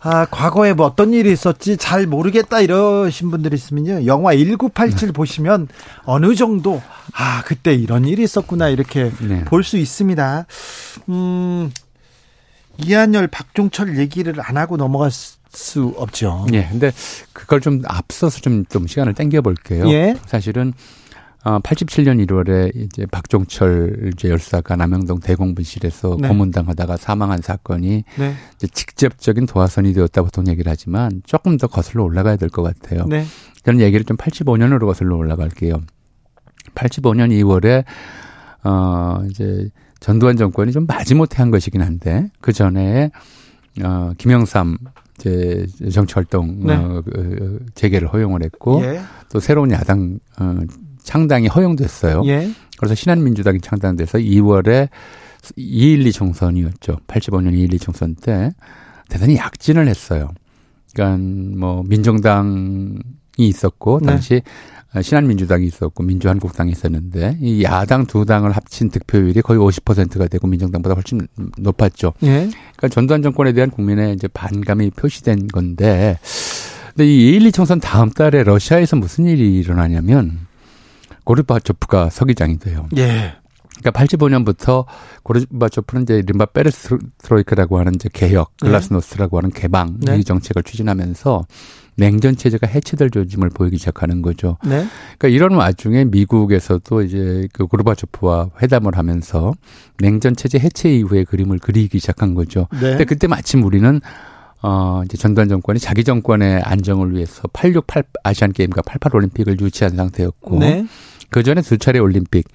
아, 과거에 뭐 어떤 일이 있었지 잘 모르겠다 이러신 분들이 있으면요. 영화 1987 보시면 어느 정도 아, 그때 이런 일이 있었구나 이렇게 네. 볼수 있습니다. 음, 이한열, 박종철 얘기를 안 하고 넘어갈 수 없죠. 예, 근데 그걸 좀 앞서서 좀, 좀 시간을 땡겨 볼게요. 예. 사실은 어, 87년 1월에 이제 박종철 이제 열사가 남영동 대공분실에서 네. 고문당하다가 사망한 사건이 네. 이제 직접적인 도화선이 되었다고 보통 얘기를 하지만 조금 더 거슬러 올라가야 될 것 같아요. 네. 저는 얘기를 좀 85년으로 거슬러 올라갈게요. 85년 2월에 어 이제 전두환 정권이 좀 마지못해 한 것이긴 한데 그 전에 어 김영삼 이제 정치 활동 네. 어, 그, 재개를 허용을 했고 예. 또 새로운 야당 어 창당이 허용됐어요. 예. 그래서 신한민주당이 창당돼서 2월에 212 총선이었죠. 85년 212 총선 때 대단히 약진을 했어요. 그러니까 뭐 민정당이 있었고 네. 당시 신한민주당이 있었고 민주한국당이 있었는데 이 야당 두 당을 합친 득표율이 거의 50%가 되고 민정당보다 훨씬 높았죠. 예. 그러니까 전두환 정권에 대한 국민의 이제 반감이 표시된 건데 근데 이212 총선 다음 달에 러시아에서 무슨 일이 일어나냐면 고르바초프가 서기장이 돼요. 예. 그러니까 85년부터 고르바초프는 이제 림바 페레스트로이크라고 하는 이제 개혁, 네. 글라스노스라고 하는 개방 네. 이 정책을 추진하면서 냉전 체제가 해체될 조짐을 보이기 시작하는 거죠. 네. 그러니까 이런 와중에 미국에서도 이제 그 고르바초프와 회담을 하면서 냉전 체제 해체 이후의 그림을 그리기 시작한 거죠. 네. 근데 그때 마침 우리는 어 이제 전두환 정권이 자기 정권의 안정을 위해서 868 아시안 게임과 88 올림픽을 유치한 상태였고 네. 그 전에 두 차례 올림픽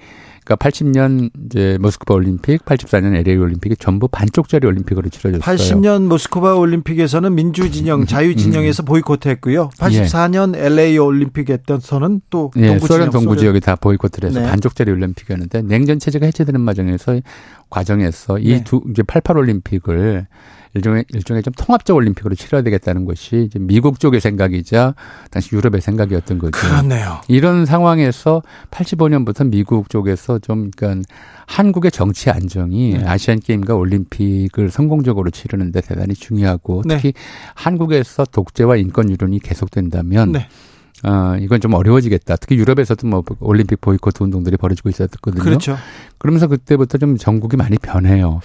그러니까 80년 이제 모스크바 올림픽, 84년 LA 올림픽이 전부 반쪽짜리 올림픽으로 치러졌어요. 80년 모스크바 올림픽에서는 민주 진영, 자유 진영에서 보이콧했고요. 84년 LA 올림픽에서는 또 예, 동부 소련 진영, 동부 소련. 지역이 다 보이콧을 해서 네. 반쪽짜리 올림픽이었는데 냉전 체제가 해체되는 과정에서 과정에서 네. 이두 이제 88 올림픽을 일종의 일종의 좀 통합적 올림픽으로 치러야 되겠다는 것이 이제 미국 쪽의 생각이자 당시 유럽의 생각이었던 거죠. 그렇네요. 이런 상황에서 85년부터 미국 쪽에서 좀 그러니까 한국의 정치 안정이 네. 아시안 게임과 올림픽을 성공적으로 치르는데 대단히 중요하고 네. 특히 한국에서 독재와 인권 유린이 계속된다면 네. 어, 이건 좀 어려워지겠다. 특히 유럽에서도 뭐 올림픽 보이콧 운동들이 벌어지고 있었거든요. 그렇죠. 그러면서 그때부터 좀 전국이 많이 변해요.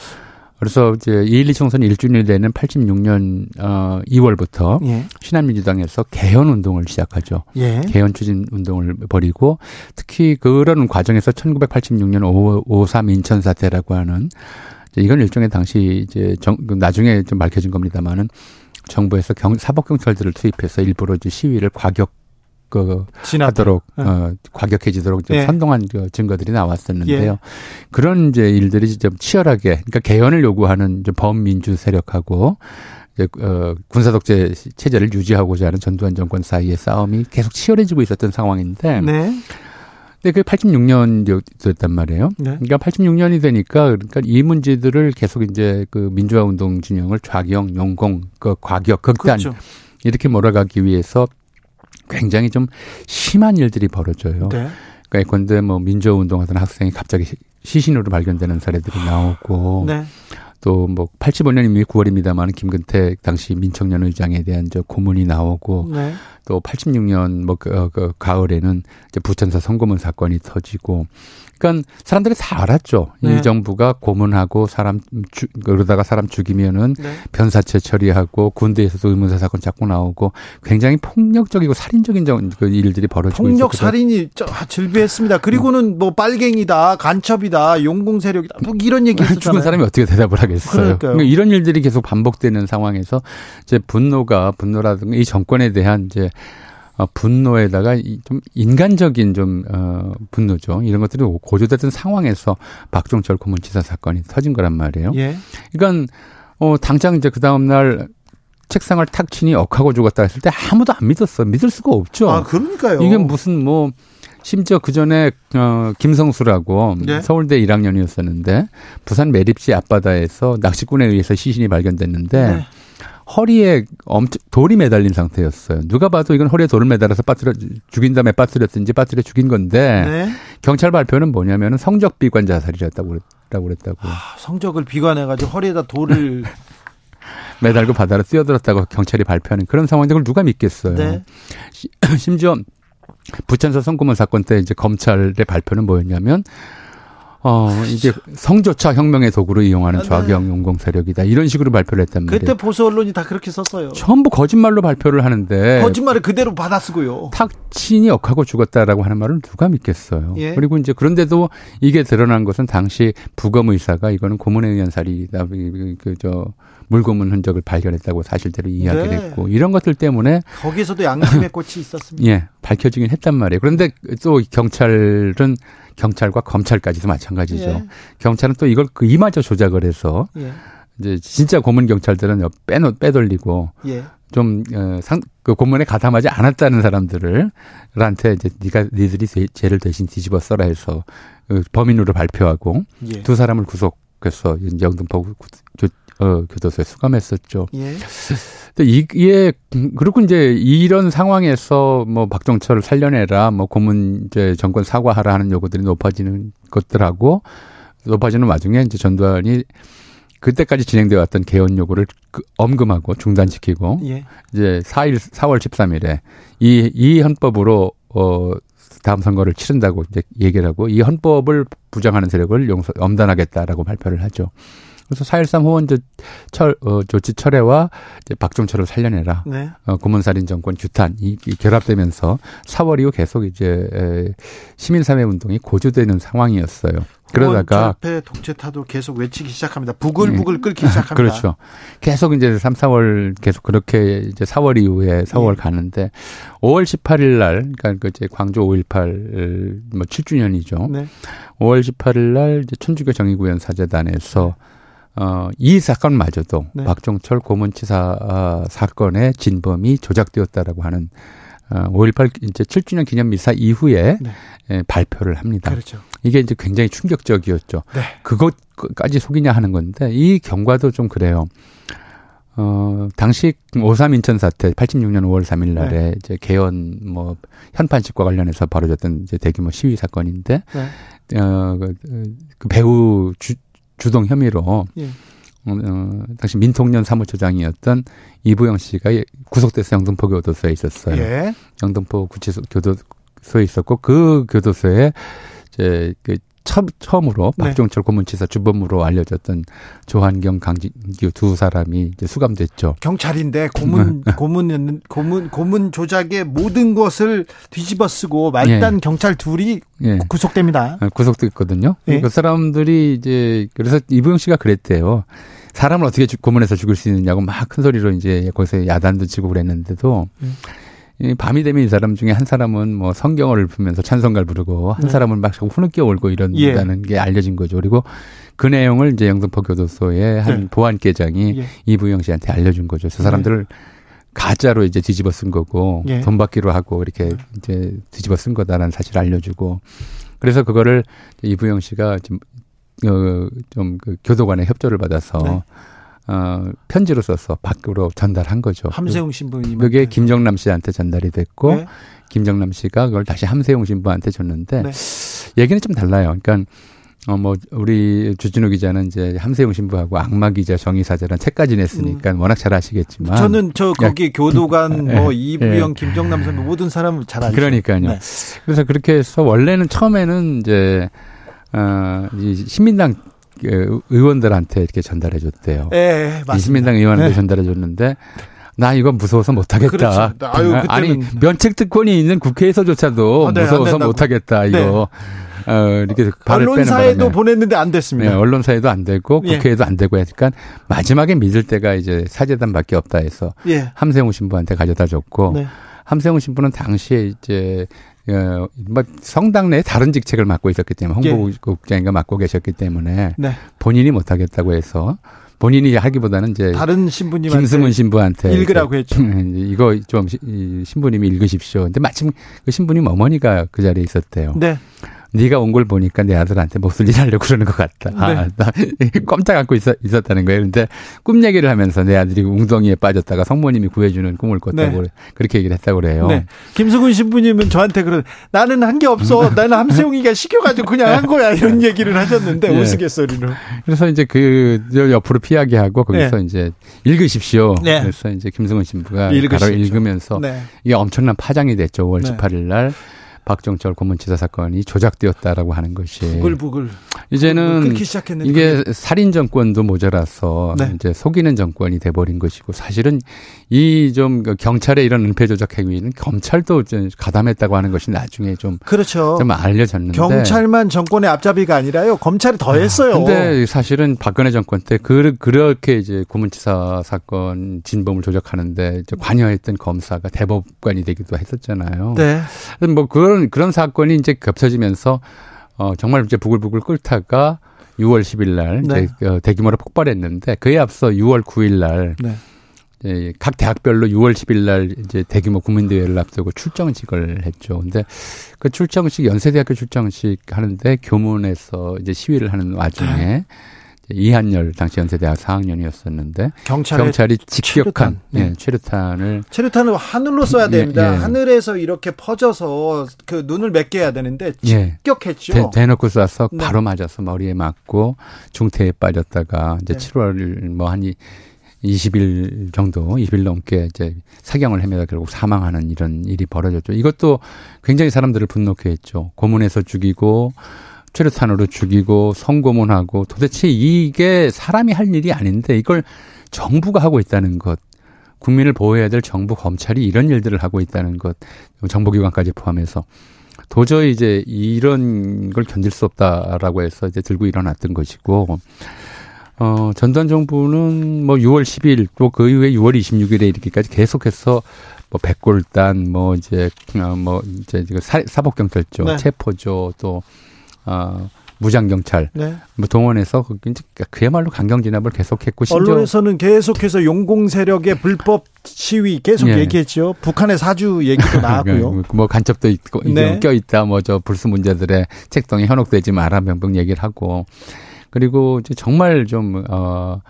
그래서 이제 2.12 총선 1주년이 되는 86년 어 2월부터 예. 신한민주당에서 개헌 운동을 시작하죠. 예. 개헌 추진 운동을 벌이고 특히 그런 과정에서 1986년 5.3 인천 사태라고 하는 이건 일종의 당시 이제 정, 그 나중에 좀 밝혀진 겁니다만은 정부에서 경, 사법 경찰들을 투입해서 일부러 이제 시위를 과격 그 하도록 네. 어, 과격해지도록 좀 예. 선동한 그 증거들이 나왔었는데요. 예. 그런 이제 일들이 좀 치열하게 그러니까 개헌을 요구하는 범민주 세력하고 이제 어, 군사 독재 체제를 유지하고자 하는 전두환 정권 사이의 싸움이 계속 치열해지고 있었던 상황인데 네. 근데 그게 86년이었단 말이에요. 네. 그러니까 86년이 되니까 그러니까 이 문제들을 계속 이제 그 민주화 운동 진영을 좌경, 용공, 그 과격, 극단 그렇죠. 이렇게 몰아가기 위해서 굉장히 좀 심한 일들이 벌어져요. 네. 그러니까 예컨대 뭐 민주화 운동 하던 학생이 갑자기 시- 시신으로 발견되는 사례들이 나오고 네. 또뭐 85년 이미 9월입니다만 김근태 당시 민청년 의장에 대한 저 고문이 나오고 네. 또 86년 뭐 그, 어, 그 가을에는 이제 부천사 선고문 사건이 터지고 그러니까 사람들이 다 알았죠. 네. 이 정부가 고문하고 사람 주, 그러다가 사람 죽이면은 네. 변사체 처리하고 군대에서도 의문사 사건 자꾸 나오고 굉장히 폭력적이고 살인적인 정- 그 일들이 벌어지고 폭력 있었거든요. 살인이 저- 아, 즐비했습니다. 그리고는 뭐 빨갱이다, 간첩이다, 용공 세력이다, 뭐 이런 얘기 했었잖아요. 죽은 사람이 어떻게 대답을 하겠어요. 그러니까 이런 일들이 계속 반복되는 상황에서 이제 분노가 분노라든가 이 정권에 대한 이제 어, 분노에다가 이좀 인간적인 좀 어, 분노죠. 이런 것들이 고조됐던 상황에서 박종철 고문치사 사건이 터진 거란 말이에요. 예. 그러니까 어 당장 이제 그 다음 날 책상을 탁 치니 억하고 죽었다 했을 때 아무도 안 믿었어. 믿을 수가 없죠. 아, 그러니까요. 이게 무슨 뭐 심지어 그 전에 어 김성수라고 네. 서울대 1학년이었었는데 부산 매립지 앞바다에서 낚시꾼에 의해서 시신이 발견됐는데 네. 허리에 엄청 돌이 매달린 상태였어요. 누가 봐도 이건 허리에 돌을 매달아서 빠뜨려 죽인 다음에 빠뜨렸든지 빠뜨려 죽인 건데 네. 경찰 발표는 뭐냐면은 성적 비관 자살이었다고 그랬다고 그랬다고 아, 성적을 비관해가지고 허리에다 돌을 매달고 바다로 뛰어들었다고 경찰이 발표하는 그런 상황인데 그걸 누가 믿겠어요. 네. 시- 심지어 부천서 성고문 사건 때 이제 검찰의 발표는 뭐였냐면 어 이게 성조차 혁명의 도구로 이용하는 아, 네. 좌경 용공 세력이다 이런 식으로 발표를 했단 말이에요. 그때 보수 언론이 다 그렇게 썼어요. 전부 거짓말로 발표를 하는데 거짓말을 그대로 받아쓰고요. 탁친이 역하고 죽었다라고 하는 말을 누가 믿겠어요. 예. 그리고 이제 그런데도 이게 드러난 것은 당시 부검 의사가 이거는 고문에 의한 살이다. 그저 물고문 흔적을 발견했다고 사실대로 이야기를 네. 했고 이런 것들 때문에 거기서도 양심의 꽃이 있었습니다. 예 밝혀지긴 했단 말이에요. 그런데 또 경찰은 경찰과 검찰까지도 마찬가지죠. 예. 경찰은 또 이걸 그 이마저 조작을 해서 예. 이제 진짜 고문 경찰들은 빼놓 빼돌리고 예. 좀, 어, 상, 그 고문에 가담하지 않았다는 사람들을, 한테 이제 니가, 니들이 죄- 죄를 대신 뒤집어 써라 해서, 어, 범인으로 발표하고, 예. 두 사람을 구속해서 영등포 어, 교도소에 수감했었죠. 예. 근데 이게, 음, 그리고 이제 이런 상황에서 뭐 박정철을 살려내라, 뭐 고문 이제 정권 사과하라 하는 요구들이 높아지는 것들하고, 높아지는 와중에 이제 전두환이 그때까지 진행되어 왔던 개헌 요구를 그 엄금하고 중단시키고, 예. 이제 4일 4월 13일에 이 이 헌법으로 어 다음 선거를 치른다고 이제 얘기를 하고 이 헌법을 부정하는 세력을 용서 엄단하겠다라고 발표를 하죠. 그래서 4.13 호원조 철, 어, 조치 철회와 이제 박종철을 살려내라. 네. 어, 고문살인 정권 규탄, 이, 이 결합되면서 4월 이후 계속 이제 에, 시민사회 운동이 고조되는 상황이었어요. 그러다가 절패 독재타도 계속 외치기 시작합니다. 부글부글 끓기 시작합니다. 그렇죠. 계속 이제 3, 4월 계속 그렇게 이제 4월 이후에 4월 예. 가는데 5월 18일 날 그러니까 그 이제 광주 5.18뭐 7주년이죠. 네. 5월 18일 날 이제 천주교 정의구현 사재단에서 어, 이 사건마저도 네. 박종철 고문치사 아, 사건의 진범이 조작되었다라고 하는 어, 5.18 이제 7주년 기념 미사 이후에 네. 예, 발표를 합니다. 그렇죠. 이게 이제 굉장히 충격적이었죠. 네. 그것까지 속이냐 하는 건데 이 경과도 좀 그래요. 어, 당시 5.3 인천 사태 86년 5월 3일 날에 네. 이제 개헌 뭐 현판식과 관련해서 벌어졌던 이제 대규모 시위 사건인데 네. 어, 그, 그 배우 주, 주동 혐의로 예. 어, 당시 민통년 사무처장이었던 이부영 씨가 구속돼서 영등포 교도소에 있었어요. 예. 영등포 구치소 교도소에 있었고 그 교도소에 이제 그 처, 처음으로 네. 박종철 고문치사 주범으로 알려졌던 조한경, 강진규 두 사람이 이제 수감됐죠. 경찰인데 고문 고문 고문 고문 조작의 모든 것을 뒤집어쓰고 말단 경찰 둘이 예. 구속됩니다. 어, 구속됐거든요. 예. 그 사람들이 이제 그래서 이부영 씨가 그랬대요. 사람을 어떻게 주- 고문해서 죽일 수 있느냐고 막 큰 소리로 이제 거기서 야단도 치고 그랬는데도 음. 이 밤이 되면 이 사람 중에 한 사람은 뭐 성경을 부면서 찬송가를 부르고 한 네. 사람은 막 자꾸 후느껴 울고 이런다는 게 알려진 거죠. 그리고 그 내용을 이제 영등포 교도소의 한 네. 보안계장이 예. 이부영 씨한테 알려준 거죠. 저 사람들을 가짜로 이제 뒤집어 쓴 거고 예. 돈 받기로 하고 이렇게 이제 뒤집어 쓴 거다라는 사실을 알려주고 그래서 그거를 이부영 씨가 좀, 어, 좀그 교도관의 협조를 받아서 네. 어, 편지로 써서 밖으로 전달한 거죠. 함세웅 신부님. 그게 김정남 씨한테 전달이 됐고 네. 김정남 씨가 그걸 다시 함세용 신부한테 줬는데 네. 얘기는 좀 달라요. 그러니까 어 뭐 우리 주진우 기자는 이제 함세용 신부하고 악마 기자 정의사제란 책까지 냈으니까 워낙 잘 아시겠지만 음. 저는 저 거기 교도관 예, 뭐 이부영 김정남 선배 모든 사람을 잘 알죠. 그러니까요. 네. 그래서 그렇게 해서 원래는 처음에는 이제 어 이 신민당 그 의원들한테 이렇게 전달해 줬대요. 예, 이 맞습니다. 신민당 의원한테 네. 전달해 줬는데 나 이거 무서워서 못하겠다. 그렇죠. 아유, 그때는- 아니 면책 특권이 있는 국회에서조차도 아, 네, 안 무서워서. 못하겠다. 이거 어, 이렇게 발을 빼는 언론사에도. 보냈는데 안 네, 됐습니다. 언론사에도 안 되고 예. 국회에도 안 되고 하니까 마지막에 믿을 때가 이제 사재단밖에 없다 해서 예. 함세웅 신부한테 가져다 줬고 네. 함세웅 신부는 당시에 이제 어, 뭐 성당 내 다른 직책을 맡고 있었기 때문에 예. 홍보국장인가 맡고 계셨기 때문에 네. 본인이 못하겠다고 해서 본인이 하기보다는 이제 다른 신부님한테 김승훈 신부한테 읽으라고 했죠. 이거 좀 시- 이 신부님이 읽으십시오. 근데 마침 그 신부님 어머니가 그 자리에 있었대요. 네. 네가 온 걸 보니까 내 아들한테 목소리 하려고 그러는 것 같다. 아, 네. 나 꼼짝 않고 있었, 있었다는 거예요. 근데 꿈 얘기를 하면서 내 아들이 웅덩이에 빠졌다가 성모님이 구해주는 꿈을 꿨다고 네. 그렇게 얘기를 했다고 그래요. 네. 김승훈 신부님은 저한테 그런 나는 한 게 없어. 나는 함세웅이가 시켜가지고 그냥 한 거야. 이런 얘기를 하셨는데 네. 우스갯소리로. 그래서 이제 그 옆으로 피하게 하고 거기서 이제 읽으십시오. 네. 그래서 이제 김승훈 신부가. 바로 읽으면서 네. 이게 엄청난 파장이 됐죠. 5월 네. 18일 날 박정철 고문치사 사건이 조작되었다라고 하는 것이 부글부글 이제는 끓기 시작했는데 이게 살인 정권도 모자라서 네. 이제 속이는 정권이 돼버린 것이고 사실은 이 좀 경찰의 이런 은폐 조작 행위는 검찰도 이제 가담했다고 하는 것이 나중에 좀, 그렇죠. 좀 알려졌는데 경찰만 정권의 앞잡이가 아니라요. 검찰이 더 했어요. 근데 사실은 박근혜 정권 때 그, 그렇게 이제 고문치사 사건 진범을 조작하는데 관여했던 검사가 대법관이 되기도 했었잖아요. 네. 뭐 그런 그런 사건이 이제 겹쳐지면서 어 정말 이제 부글부글 끓다가 6월 10일 날 네. 이제 어, 대규모로 폭발했는데 그에 앞서 6월 9일 날 네. 예, 각 대학별로 6월 10일 날 이제 대규모 국민대회를 앞두고 출정식을 했죠. 근데 그 출정식 연세대학교 출정식 하는데 교문에서 이제 시위를 하는 와중에 이제 이한열 당시 연세대학 4학년이었었는데 경찰의 경찰이 직격한. 예, 최루탄을 체류탄을 하늘로 쏴야 됩니다. 예, 예. 하늘에서 이렇게 퍼져서 그 눈을 맺게 해야 되는데 예. 직격했죠. 대, 대놓고 쏴서 네. 바로 맞아서 머리에 맞고 중태에 빠졌다가 이제 네. 7월 뭐한 20일 정도, 20일 넘게 이제 사경을 헤매다 결국 사망하는 이런 일이 벌어졌죠. 이것도 굉장히 사람들을 분노케 했죠. 고문해서 죽이고 최루탄으로 죽이고 성고문하고 도대체 이게 사람이 할 일이 아닌데 이걸 정부가 하고 있다는 것. 국민을 보호해야 될 정부 검찰이 이런 일들을 하고 있다는 것. 정보기관까지 포함해서 도저히 이제 이런 걸 견딜 수 없다라고 해서 이제 들고 일어났던 것이고, 어, 전두환 정부는 뭐 6월 10일 또 그 이후에 6월 26일에 이렇게까지 계속해서 뭐 백골단 뭐 이제 어, 뭐 이제 그 사- 사법경찰조, 네. 체포조 또 어, 무장 경찰 네. 뭐 동원해서 그- 그야말로 강경 진압을 계속했고 심지어 언론에서는 계속해서 용공 세력의 불법 시위 계속 예. 얘기했죠. 북한의 사주 얘기도 나왔고요. 뭐 간첩도 있고 네. 껴 있다. 뭐 저 불수 문제들의 책동에 현혹되지 마라 병병 얘기를 하고 그리고 이제 정말 좀어어뭐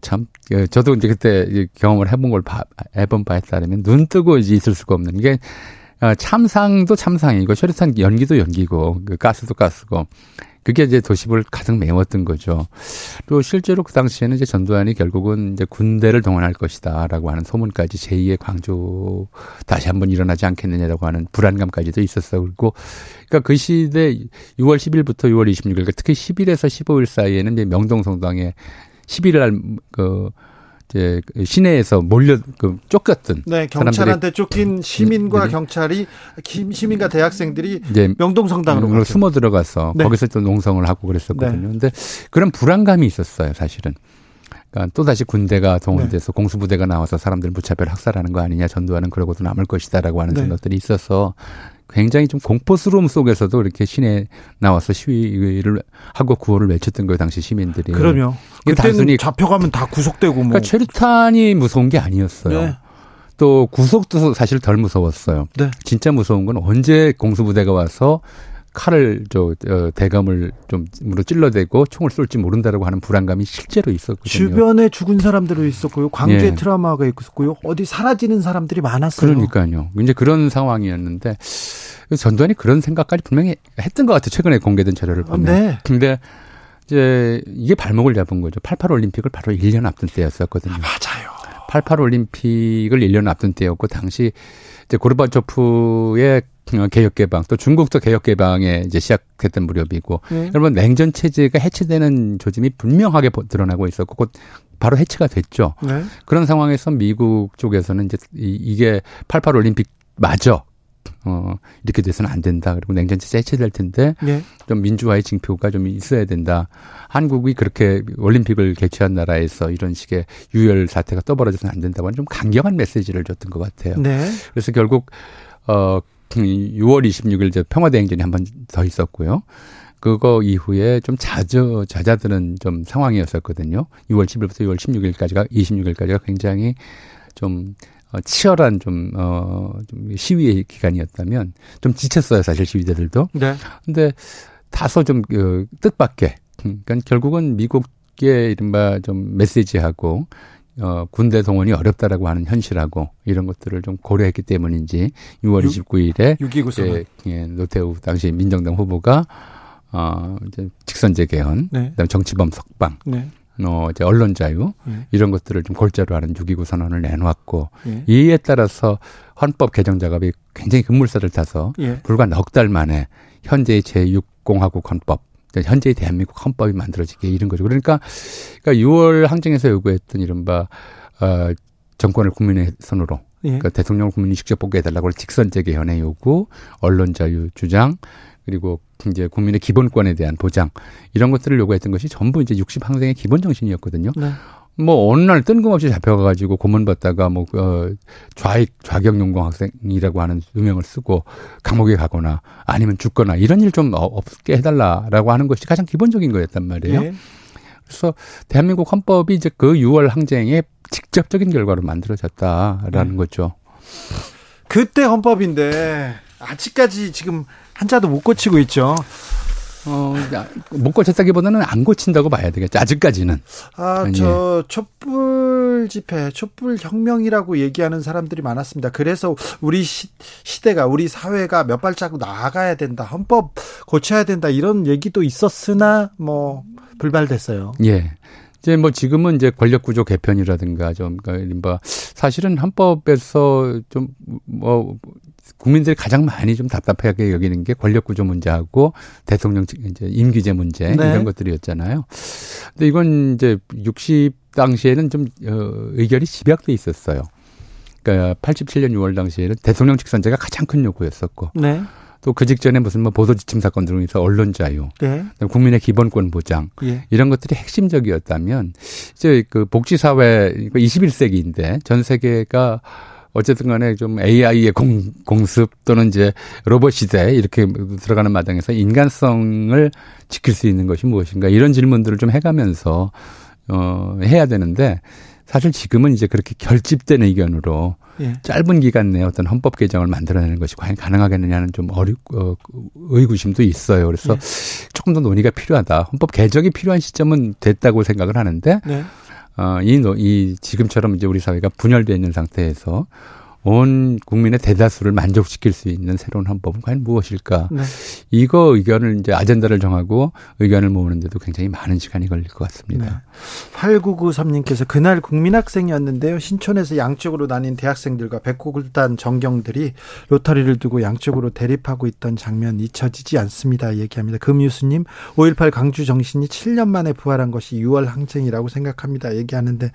참, 예, 저도 이제 그때 이 경험을 해본 걸 봐, 해본 바에 따르면 눈 뜨고 이제 있을 수가 없는 게, 어, 참상도 참상이고, 쉐리탄 연기도 연기고, 그 가스도 가스고, 그게 이제 도시부를 가득 메웠던 거죠. 또 실제로 그 당시에는 이제 전두환이 결국은 이제 군대를 동원할 것이다라고 하는 소문까지 제2의 광주 다시 한번 일어나지 않겠느냐라고 하는 불안감까지도 있었어. 그리고 그러니까 그 시대 6월 10일부터 6월 26일, 그러니까 특히 10일에서 15일 사이에는 이제 명동성당에 11일 날 그 이제 시내에서 몰려 그 쫓겼던 네 경찰한테 쫓긴 시민과 네. 경찰이 시민과 대학생들이 이제 명동 성당으로 숨어 들어가서 네. 거기서 또 농성을 하고 그랬었거든요. 네. 근데 그런 불안감이 있었어요, 사실은. 그러니까 또 다시 군대가 동원돼서 네. 공수부대가 나와서 사람들 무차별 학살하는 거 아니냐 전두환은 그러고도 남을 것이다라고 하는 네. 생각들이 있어서 굉장히 좀 공포스러움 속에서도 이렇게 시내 나와서 시위를 하고 구호를 외쳤던 거예요 당시 시민들이. 그럼요. 그때는 잡혀가면 다 구속되고 뭐. 그러니까 최루탄이 무서운 게 아니었어요. 네. 또 구속도 사실 덜 무서웠어요. 네. 진짜 무서운 건 언제 공수부대가 와서 칼을 저 어, 대검을 좀 으로 찔러대고 총을 쏠지 모른다라고 하는 불안감이 실제로 있었거든요. 주변에 죽은 사람들이 있었고요. 광주에 예. 트라우마가 있었고요. 어디 사라지는 사람들이 많았어요. 그러니까요. 이제 그런 상황이었는데 전두환이 그런 생각까지 분명히 했던 것 같아요. 최근에 공개된 자료를 보면. 네. 근데 이제 이게 발목을 잡은 거죠. 88 올림픽을 바로 1년 앞둔 때였었거든요. 아, 맞아요. 88 올림픽을 1년 앞둔 때였고 당시 이제 고르바초프의 개혁 개방 또 중국도 개혁 개방에 이제 시작했던 무렵이고 네. 여러분 냉전 체제가 해체되는 조짐이 분명하게 드러나고 있었고 곧 바로 해체가 됐죠. 네. 그런 상황에서 미국 쪽에서는 이제 이게 88 올림픽 마저 어, 이렇게 돼서는 안 된다. 그리고 냉전 체제 해체될 텐데 네. 좀 민주화의 징표가 좀 있어야 된다. 한국이 그렇게 올림픽을 개최한 나라에서 이런 식의 유혈 사태가 떠벌어져서는 안 된다고 하는 좀 강경한 메시지를 줬던 것 같아요. 네. 그래서 결국 어 6월 26일 저 평화대행진이 한 번 더 있었고요. 그거 이후에 좀 잦아, 잦아드는 좀 상황이었었거든요. 6월 10일부터 6월 16일까지가, 26일까지가 굉장히 좀 어, 치열한 좀, 어, 좀 시위의 기간이었다면 좀 지쳤어요, 사실 시위대들도. 네. 근데 다소 좀, 그, 뜻밖의. 그러니까 결국은 미국의 이른바 좀 메시지하고 어, 군대 동원이 어렵다라고 하는 현실하고 이런 것들을 좀 고려했기 때문인지 6월 6, 29일에 6.29 예, 노태우 당시 민정당 후보가 어, 이제 직선제 개헌, 네. 그다음에 정치범 석방, 네. 어, 이제 언론 자유 네. 이런 것들을 좀 골자로 하는 6.29 선언을 내놓았고 네. 이에 따라서 헌법 개정 작업이 굉장히 급물살을 타서 예. 불과 넉 달 만에 현재의 제6공화국 헌법 현재의 대한민국 헌법이 만들어지게 이런 거죠. 그러니까, 그러니까 6월 항쟁에서 요구했던 이른바 어, 정권을 국민의 손으로 예. 그러니까 대통령을 국민이 직접 뽑게 해달라고 직선제 개헌의 요구, 언론 자유 주장, 그리고 이제 국민의 기본권에 대한 보장 이런 것들을 요구했던 것이 전부 이제 60 항쟁의 기본 정신이었거든요. 네. 뭐 어느 날 뜬금없이 잡혀가가지고 고문받다가 뭐 어, 좌익 좌경 용공 학생이라고 하는 누명을 쓰고 감옥에 가거나 아니면 죽거나 이런 일 좀 없게 해달라라고 하는 것이 가장 기본적인 거였단 말이에요. 네. 그래서 대한민국 헌법이 이제 그 6월 항쟁의 직접적인 결과로 만들어졌다라는 네. 거죠. 그때 헌법인데 아직까지 지금 한자도 못 고치고 있죠. 어, 못 고쳤다기보다는 안 고친다고 봐야 되겠죠. 아직까지는. 아, 저 촛불 집회, 촛불 혁명이라고 얘기하는 사람들이 많았습니다. 그래서 우리 시, 시대가 우리 사회가 몇 발자국 나아가야 된다. 헌법 고쳐야 된다. 이런 얘기도 있었으나 뭐 불발됐어요. 예. 이제 뭐 지금은 이제 권력 구조 개편이라든가 좀 그러니까 사실은 헌법에서 좀뭐 국민들이 가장 많이 좀 답답하게 여기는 게 권력 구조 문제하고 대통령 이제 임기제 문제 네. 이런 것들이었잖아요. 근데 이건 이제 60 당시에는 좀 어, 의견이 집약돼 있었어요. 그러니까 87년 6월 당시에는 대통령 직선제가 가장 큰 요구였었고. 네. 또그 직전에 무슨 뭐 보도 지침 사건 등에서 언론 자유, 네. 국민의 기본권 보장 예. 이런 것들이 핵심적이었다면 이제 그 복지 사회 21세기인데 전 세계가 어쨌든 간에 좀 AI의 공, 공습 또는 이제 로봇 시대 이렇게 들어가는 마당에서 인간성을 지킬 수 있는 것이 무엇인가 이런 질문들을 좀 해가면서 어 해야 되는데 사실 지금은 이제 그렇게 결집된 의견으로 예. 짧은 기간 내에 어떤 헌법 개정을 만들어내는 것이 과연 가능하겠느냐는 좀 어리, 어, 의구심도 있어요. 그래서 예. 조금 더 논의가 필요하다. 헌법 개정이 필요한 시점은 됐다고 생각을 하는데, 네. 어, 이, 이 지금처럼 이제 우리 사회가 분열되어 있는 상태에서 온 국민의 대다수를 만족시킬 수 있는 새로운 헌법은 과연 무엇일까? 네. 이거 의견을 이제 아젠다를 정하고 의견을 모으는데도 굉장히 많은 시간이 걸릴 것 같습니다. 네. 8993님께서 그날 국민학생이었는데요. 신촌에서 양쪽으로 나뉜 대학생들과 백곡을단 정경들이 로터리를 두고 양쪽으로 대립하고 있던 장면 잊혀지지 않습니다. 얘기합니다. 금유수님 5.18 광주 정신이 7년 만에 부활한 것이 6월 항쟁이라고 생각합니다. 얘기하는데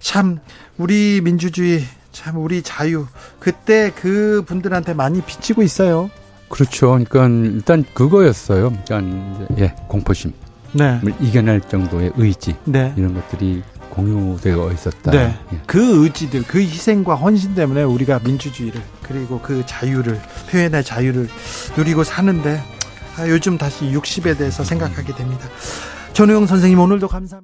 참 우리 민주주의 참 우리 자유 그때 그 분들한테 많이 비치고 있어요. 그렇죠. 그러니까 일단 그거였어요. 그러니까 예, 공포심. 네. 이겨낼 정도의 의지 네. 이런 것들이 공유되어 있었다. 네. 예. 그 의지들, 그 희생과 헌신 때문에 우리가 민주주의를 그리고 그 자유를 표현의 자유를 누리고 사는데 아, 요즘 다시 60에 대해서 생각하게 됩니다. 전우영 선생님 오늘도 감사합니다.